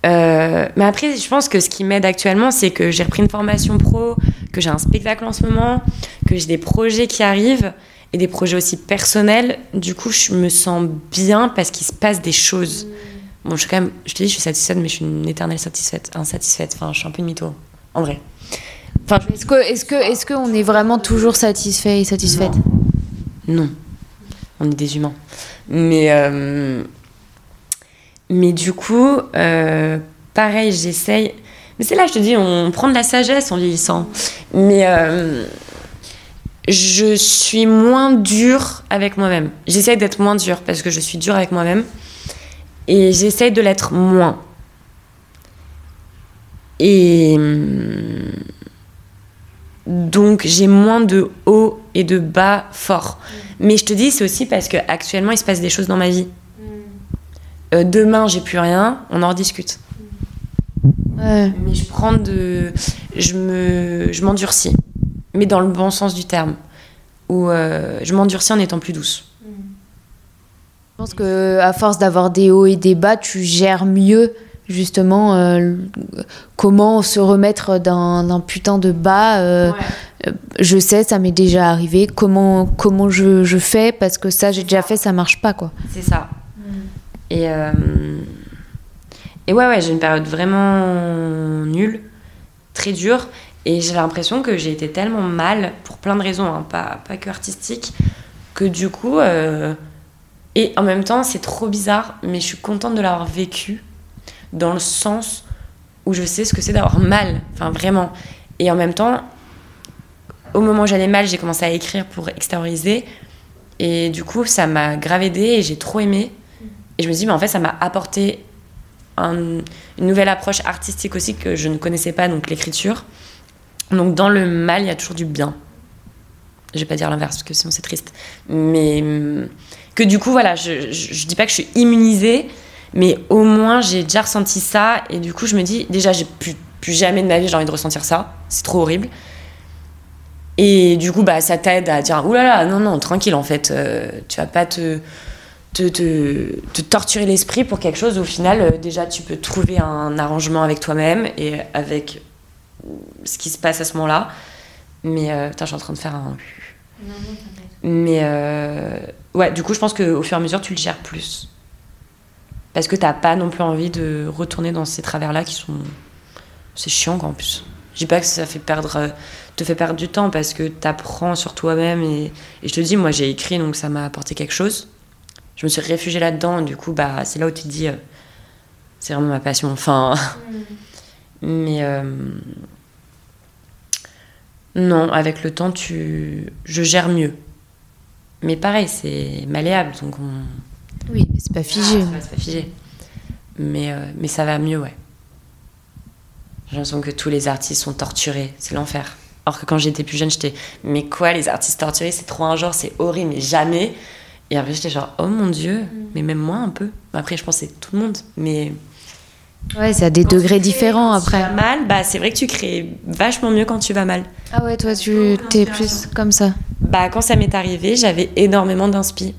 euh, mais après, je pense que ce qui m'aide actuellement, c'est que j'ai repris une formation pro, que j'ai un spectacle en ce moment, que j'ai des projets qui arrivent et des projets aussi personnels. Du coup, je me sens bien parce qu'il se passe des choses. Bon, je suis quand même, je te dis, je suis satisfaite, mais je suis une éternelle satisfaite, insatisfaite. Enfin, je suis un peu une mytho, en vrai. Enfin, je- Est-ce que, est-ce que, est-ce qu'on est vraiment toujours satisfait et satisfaite? Non. On est des humains. Mais, euh, mais du coup, euh, pareil, j'essaye. Mais c'est là, je te dis, on prend de la sagesse en vieillissant. Mais euh, je suis moins dure avec moi-même. J'essaye d'être moins dure parce que je suis dure avec moi-même. Et j'essaye de l'être moins. Et. hum, donc j'ai moins de hauts et de bas forts. Mais je te dis, c'est aussi parce qu'actuellement, il se passe des choses dans ma vie. Euh, demain, j'ai plus rien, on en rediscute. Ouais. Mais je prends de. Je me. Je m'endurcis. Mais dans le bon sens du terme. Où euh, je m'endurcis en étant plus douce. Je pense que à force d'avoir des hauts et des bas, tu gères mieux justement euh, comment se remettre d'un putain de bas. euh, Je sais, ça m'est déjà arrivé. Comment comment je, je fais? Parce que ça j'ai déjà fait, ça marche pas quoi. C'est ça. Et, euh, et ouais, ouais, j'ai une période vraiment nulle, très dure. Et j'ai l'impression que j'ai été tellement mal, pour plein de raisons, hein, pas, pas que artistique, que du coup. euh, et en même temps, c'est trop bizarre, mais je suis contente de l'avoir vécu, dans le sens où je sais ce que c'est d'avoir mal. Enfin, vraiment. Et en même temps, au moment où j'allais mal, j'ai commencé à écrire pour extérioriser. Et du coup, ça m'a grave aidé et j'ai trop aimé. Et je me dis, mais en fait, ça m'a apporté un- une nouvelle approche artistique aussi que je ne connaissais pas, donc l'écriture. Donc dans le mal, il y a toujours du bien. Je vais pas dire l'inverse parce que sinon c'est triste. Mais hum, que du coup, voilà, je, je, je dis pas que je suis immunisée, mais au moins j'ai déjà ressenti ça. Et du coup, je me dis, déjà, j'ai plus, plus jamais de ma vie j'ai envie de ressentir ça. C'est trop horrible. Et du coup, bah, ça t'aide à dire, oulala, non, non, tranquille, en fait, euh, tu vas pas te, te, te, te torturer l'esprit pour quelque chose. Au final, euh, déjà, tu peux trouver un arrangement avec toi-même et avec ce qui se passe à ce moment-là. Mais, euh, putain, je suis en train de faire un. Mais, euh, ouais, du coup, je pense qu'au fur et à mesure, tu le gères plus. Parce que t'as pas non plus envie de retourner dans ces travers-là qui sont. C'est chiant, quoi, en plus. Je dis pas que ça fait perdre, euh, te fait perdre du temps parce que t'apprends sur toi-même et, et je te dis, moi j'ai écrit donc ça m'a apporté quelque chose. Je me suis réfugiée là-dedans. Du coup, bah, c'est là où tu te dis, euh, c'est vraiment ma passion. Enfin, mais euh, non, avec le temps, tu, je gère mieux. Mais pareil, c'est malléable, donc on. Oui, mais c'est pas figé. Ah, c'est pas figé. Mais, euh, mais ça va mieux, ouais. J'ai l'impression que tous les artistes sont torturés, c'est l'enfer. Alors que quand j'étais plus jeune, j'étais, mais quoi, les artistes torturés, c'est trop un genre, c'est horrible, mais jamais. Et après, j'étais genre, oh mon dieu, Mm. mais même moi un peu. Après, je pense que c'est tout le monde, mais. Ouais, c'est à des degrés différents Quand tu après. vas mal, bah c'est vrai que tu crées vachement mieux quand tu vas mal. Ah ouais, toi, tu t'es plus comme ça. Bah quand ça m'est arrivé, j'avais énormément d'inspi.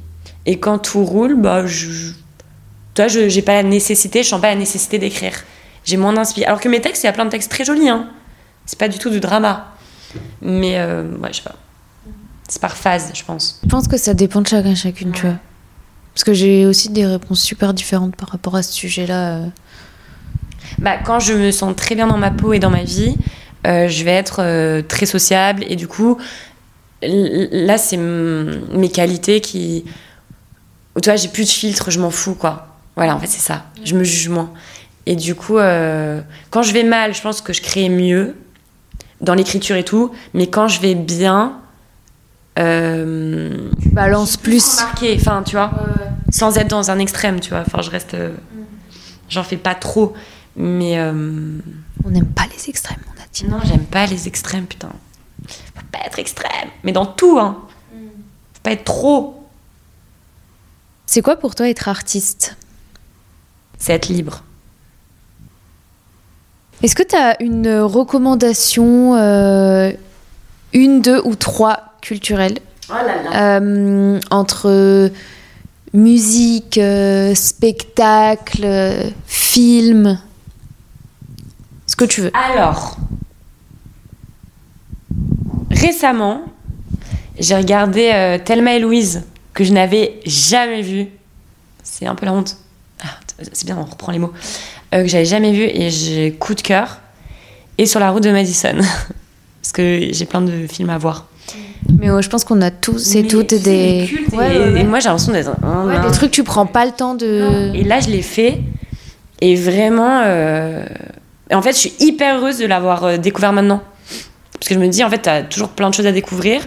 Et quand tout roule, bah je. je- Toi, je j'ai pas la nécessité, je sens pas la nécessité d'écrire. J'ai moins d'inspi. Alors que mes textes, il y a plein de textes très jolis, hein. C'est pas du tout du drama. Mais euh, ouais, je sais pas. C'est par phase, je pense. Je pense que ça dépend de chacun, chacune, tu vois. Parce que j'ai aussi des réponses super différentes par rapport à ce sujet-là. euh. Bah, quand je me sens très bien dans ma peau et dans ma vie, euh, je vais être euh, très sociable et du coup, là, c'est mes qualités qui. Tu vois, j'ai plus de filtre, je m'en fous, quoi. Voilà, en fait, c'est ça. Je me juge moins. Et du coup, euh, quand je vais mal, je pense que je crée mieux dans l'écriture et tout, mais quand je vais bien. Euh, Tu balances plus. marqué, enfin, tu vois, sans être dans un extrême, tu vois. Enfin, je reste. euh, J'en fais pas trop, mais. euh, On n'aime pas les extrêmes, on a dit. non, j'aime pas les extrêmes, putain. Faut pas être extrême, mais dans tout, hein. Faut pas être trop. C'est quoi pour toi être artiste? C'est être libre. Est-ce que tu as une recommandation, euh, une, deux ou trois culturelles Oh là là. euh, entre musique, euh, spectacle, film, ce que tu veux. Alors, récemment, j'ai regardé euh, Thelma et Louise, que je n'avais jamais vu. C'est un peu la honte. Ah, c'est bien, on reprend les mots. Euh, que j'avais jamais vu et j'ai coup de cœur. Et sur la route de Madison. Parce que j'ai plein de films à voir. Mais ouais, je pense qu'on a tous et Mais toutes c'est des... culte et, Ouais, ouais, ouais. et moi j'ai l'impression d'être un des trucs que tu prends pas le temps de... Et là, je l'ai fait. Et vraiment. euh, En fait, je suis hyper heureuse de l'avoir euh, découvert maintenant. Parce que je me dis, en fait, t'as toujours plein de choses à découvrir.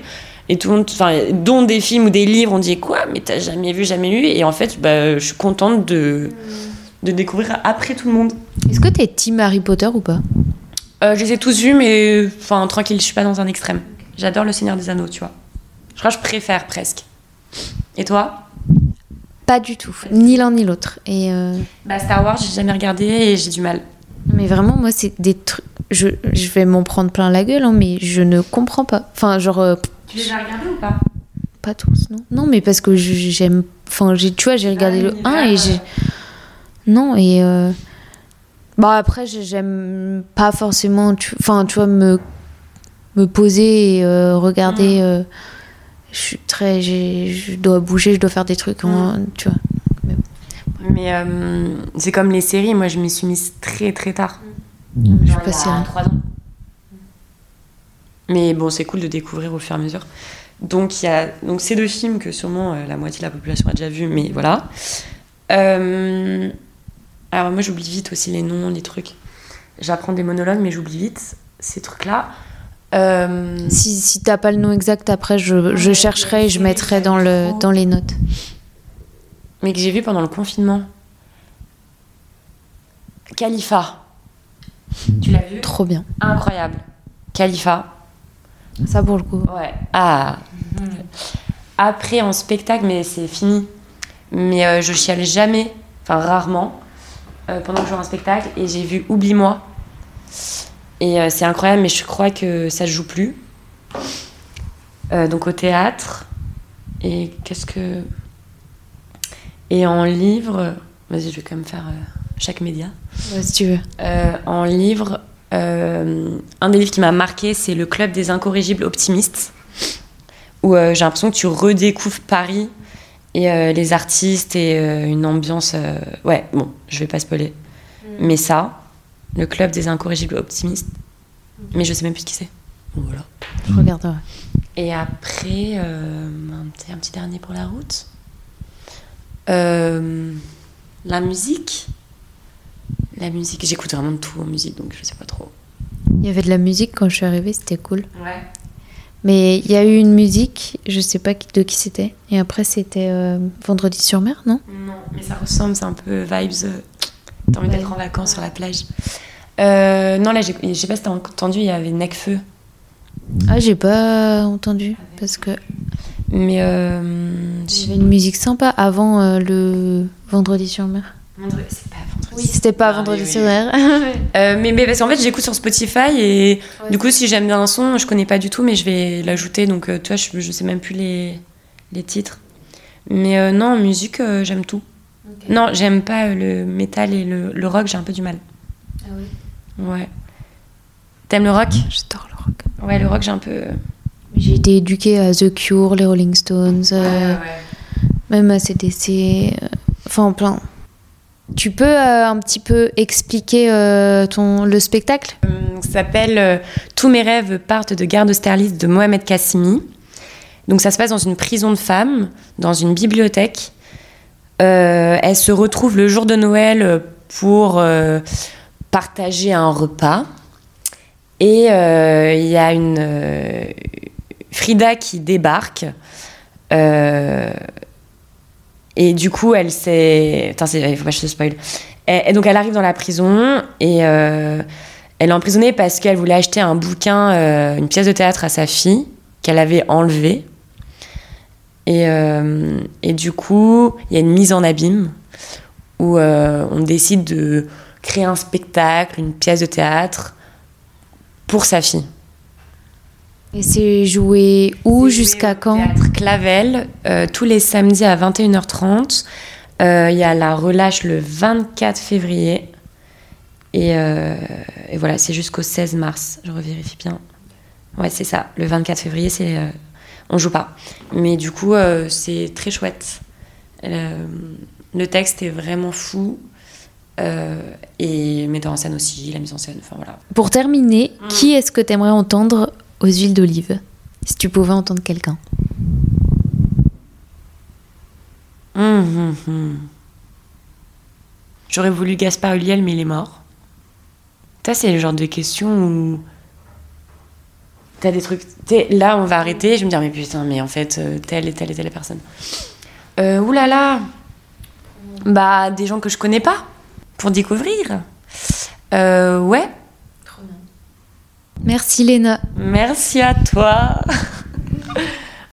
Et tout le monde, enfin, dont des films ou des livres, on dit quoi, mais t'as jamais vu, jamais lu? Et en fait, bah, je suis contente de, de découvrir après tout le monde. Est-ce que t'es team Harry Potter ou pas? Euh, je les ai tous vus, mais enfin, tranquille, je suis pas dans un extrême. J'adore Le Seigneur des Anneaux, tu vois. Je crois que je préfère presque. Et toi Pas du tout, ni l'un ni l'autre. Et euh, Bah, Star Wars, j'ai jamais regardé et j'ai du mal. mais vraiment, moi, c'est des trucs. Je, je vais m'en prendre plein la gueule, hein, mais je ne comprends pas. Enfin, genre, euh, Tu les as regardés ou pas? Pas tous, non Non, mais parce que j'aime. Enfin, tu vois, j'ai regardé le 1 et j'ai. Non, et. euh, Bon, après, j'ai- j'aime pas forcément. tu- Enfin, tu vois, me, me poser et euh, regarder. euh, Je suis très. Je dois bouger, je dois faire des trucs, en- tu vois. Mais euh, c'est comme les séries, moi je m'y suis mise très très tard. Je suis Genre pas il y a série. trois ans. Mais bon, c'est cool de découvrir au fur et à mesure. Donc il y a donc ces deux films que sûrement euh, la moitié de la population a déjà vu, mais voilà. Euh, alors moi j'oublie vite aussi les noms, les trucs. J'apprends des monologues, mais j'oublie vite ces trucs-là. Euh, Si, si t'as pas le nom exact, après, je, je chercherai et je mettrai dans, le, dans les notes. mais que j'ai vu pendant le confinement. Khalifa. Tu l'as vu? Trop bien. Incroyable. Khalifa. Ça, pour le coup. Ouais. Ah. Après, en spectacle, mais c'est fini. Mais euh, je chiale jamais, enfin rarement, euh, pendant que je joue un spectacle. Et j'ai vu Oublie-moi. Et euh, c'est incroyable, mais je crois que ça se joue plus. Euh, donc au théâtre. Et qu'est-ce que. Et en livre. Vas-y, je vais quand même faire euh, chaque média. Ouais, si tu veux. En livre, un des livres qui m'a marqué, c'est Le Club des incorrigibles optimistes, où j'ai l'impression que tu redécouvres Paris et euh, les artistes et euh, une ambiance. euh, Ouais, bon, je vais pas spoiler. Mais ça, Le Club des incorrigibles optimistes, mais je sais même plus qui c'est. Bon, voilà. Je regarderai. Et après, euh, un, petit, un petit dernier pour la route. Euh, la musique La musique, j'écoute vraiment de tout en musique, donc je sais pas trop. Il y avait de la musique quand je suis arrivée, c'était cool. Ouais. Mais il y a eu une musique, je sais pas de qui c'était. Et après, c'était euh, Vendredi sur mer, non? Non, mais ça ressemble, c'est un peu vibes. T'as envie Ouais. d'être en vacances sur la plage. Euh, non, là, je sais pas si t'as entendu, il y avait Necfeu. Ah, j'ai pas entendu. Parce que Mais. Euh, une musique sympa avant euh, le Vendredi sur mer. Vendredi- C'est pas vendredi. Oui, c'était pas Ah, Vendredi oui, sur oui. mer. Euh, mais, mais parce qu'en fait, j'écoute sur Spotify et du coup, si j'aime bien un son, je connais pas du tout, mais je vais l'ajouter. Donc, tu vois, je, je sais même plus les, les titres. Mais non, en musique, j'aime tout. Non, j'aime pas euh, le métal et le, le rock, j'ai un peu du mal. Ah oui. Ouais. T'aimes le rock? J'adore le rock. Ouais, le rock, j'ai un peu. euh, J'ai été éduquée à The Cure, les Rolling Stones, euh, même à CDC, euh, enfin plein. Tu peux euh, un petit peu expliquer euh, ton, le spectacle? Ça s'appelle euh, Tous mes rêves partent de Garde Austerlitz de Mohamed Kassimi. Donc ça se passe dans une prison de femmes, dans une bibliothèque. Euh, elles se retrouvent le jour de Noël pour euh, partager un repas. Et euh, il y a une euh, Frida qui débarque. Euh, et du coup, elle s'est. Attends, il faut pas que je te spoil. Et, donc, elle arrive dans la prison et euh, elle est emprisonnée parce qu'elle voulait acheter un bouquin, euh, une pièce de théâtre à sa fille qu'elle avait enlevée. Et, euh, et du coup, il y a une mise en abîme où euh, on décide de créer un spectacle, une pièce de théâtre pour sa fille. Et c'est joué où jusqu'à quand? Théâtre Clavel, euh, tous les samedis à 21h30. Euh, Il y a la relâche le 24 février. Et, euh, et voilà, c'est jusqu'au 16 mars. Je revérifie bien. Ouais, c'est ça. Le 24 février, c'est on joue pas. Mais du coup, euh, c'est très chouette. Euh, le texte est vraiment fou. Euh, et metteur en scène aussi, la mise en scène. Enfin voilà. Pour terminer, Mm. qui est-ce que tu aimerais entendre aux huiles d'olive? Si tu pouvais entendre quelqu'un. Hum, hum, hum. J'aurais voulu Gaspard Ulliel, mais il est mort. Ça, c'est le genre de question où. T'as des trucs. t'es- Là, on va arrêter. Je vais me dire, mais putain, mais en fait, euh, telle et telle et telle personne. Euh, oulala Bah, des gens que je connais pas. Pour découvrir. Euh, ouais. Merci Léna. Merci à toi.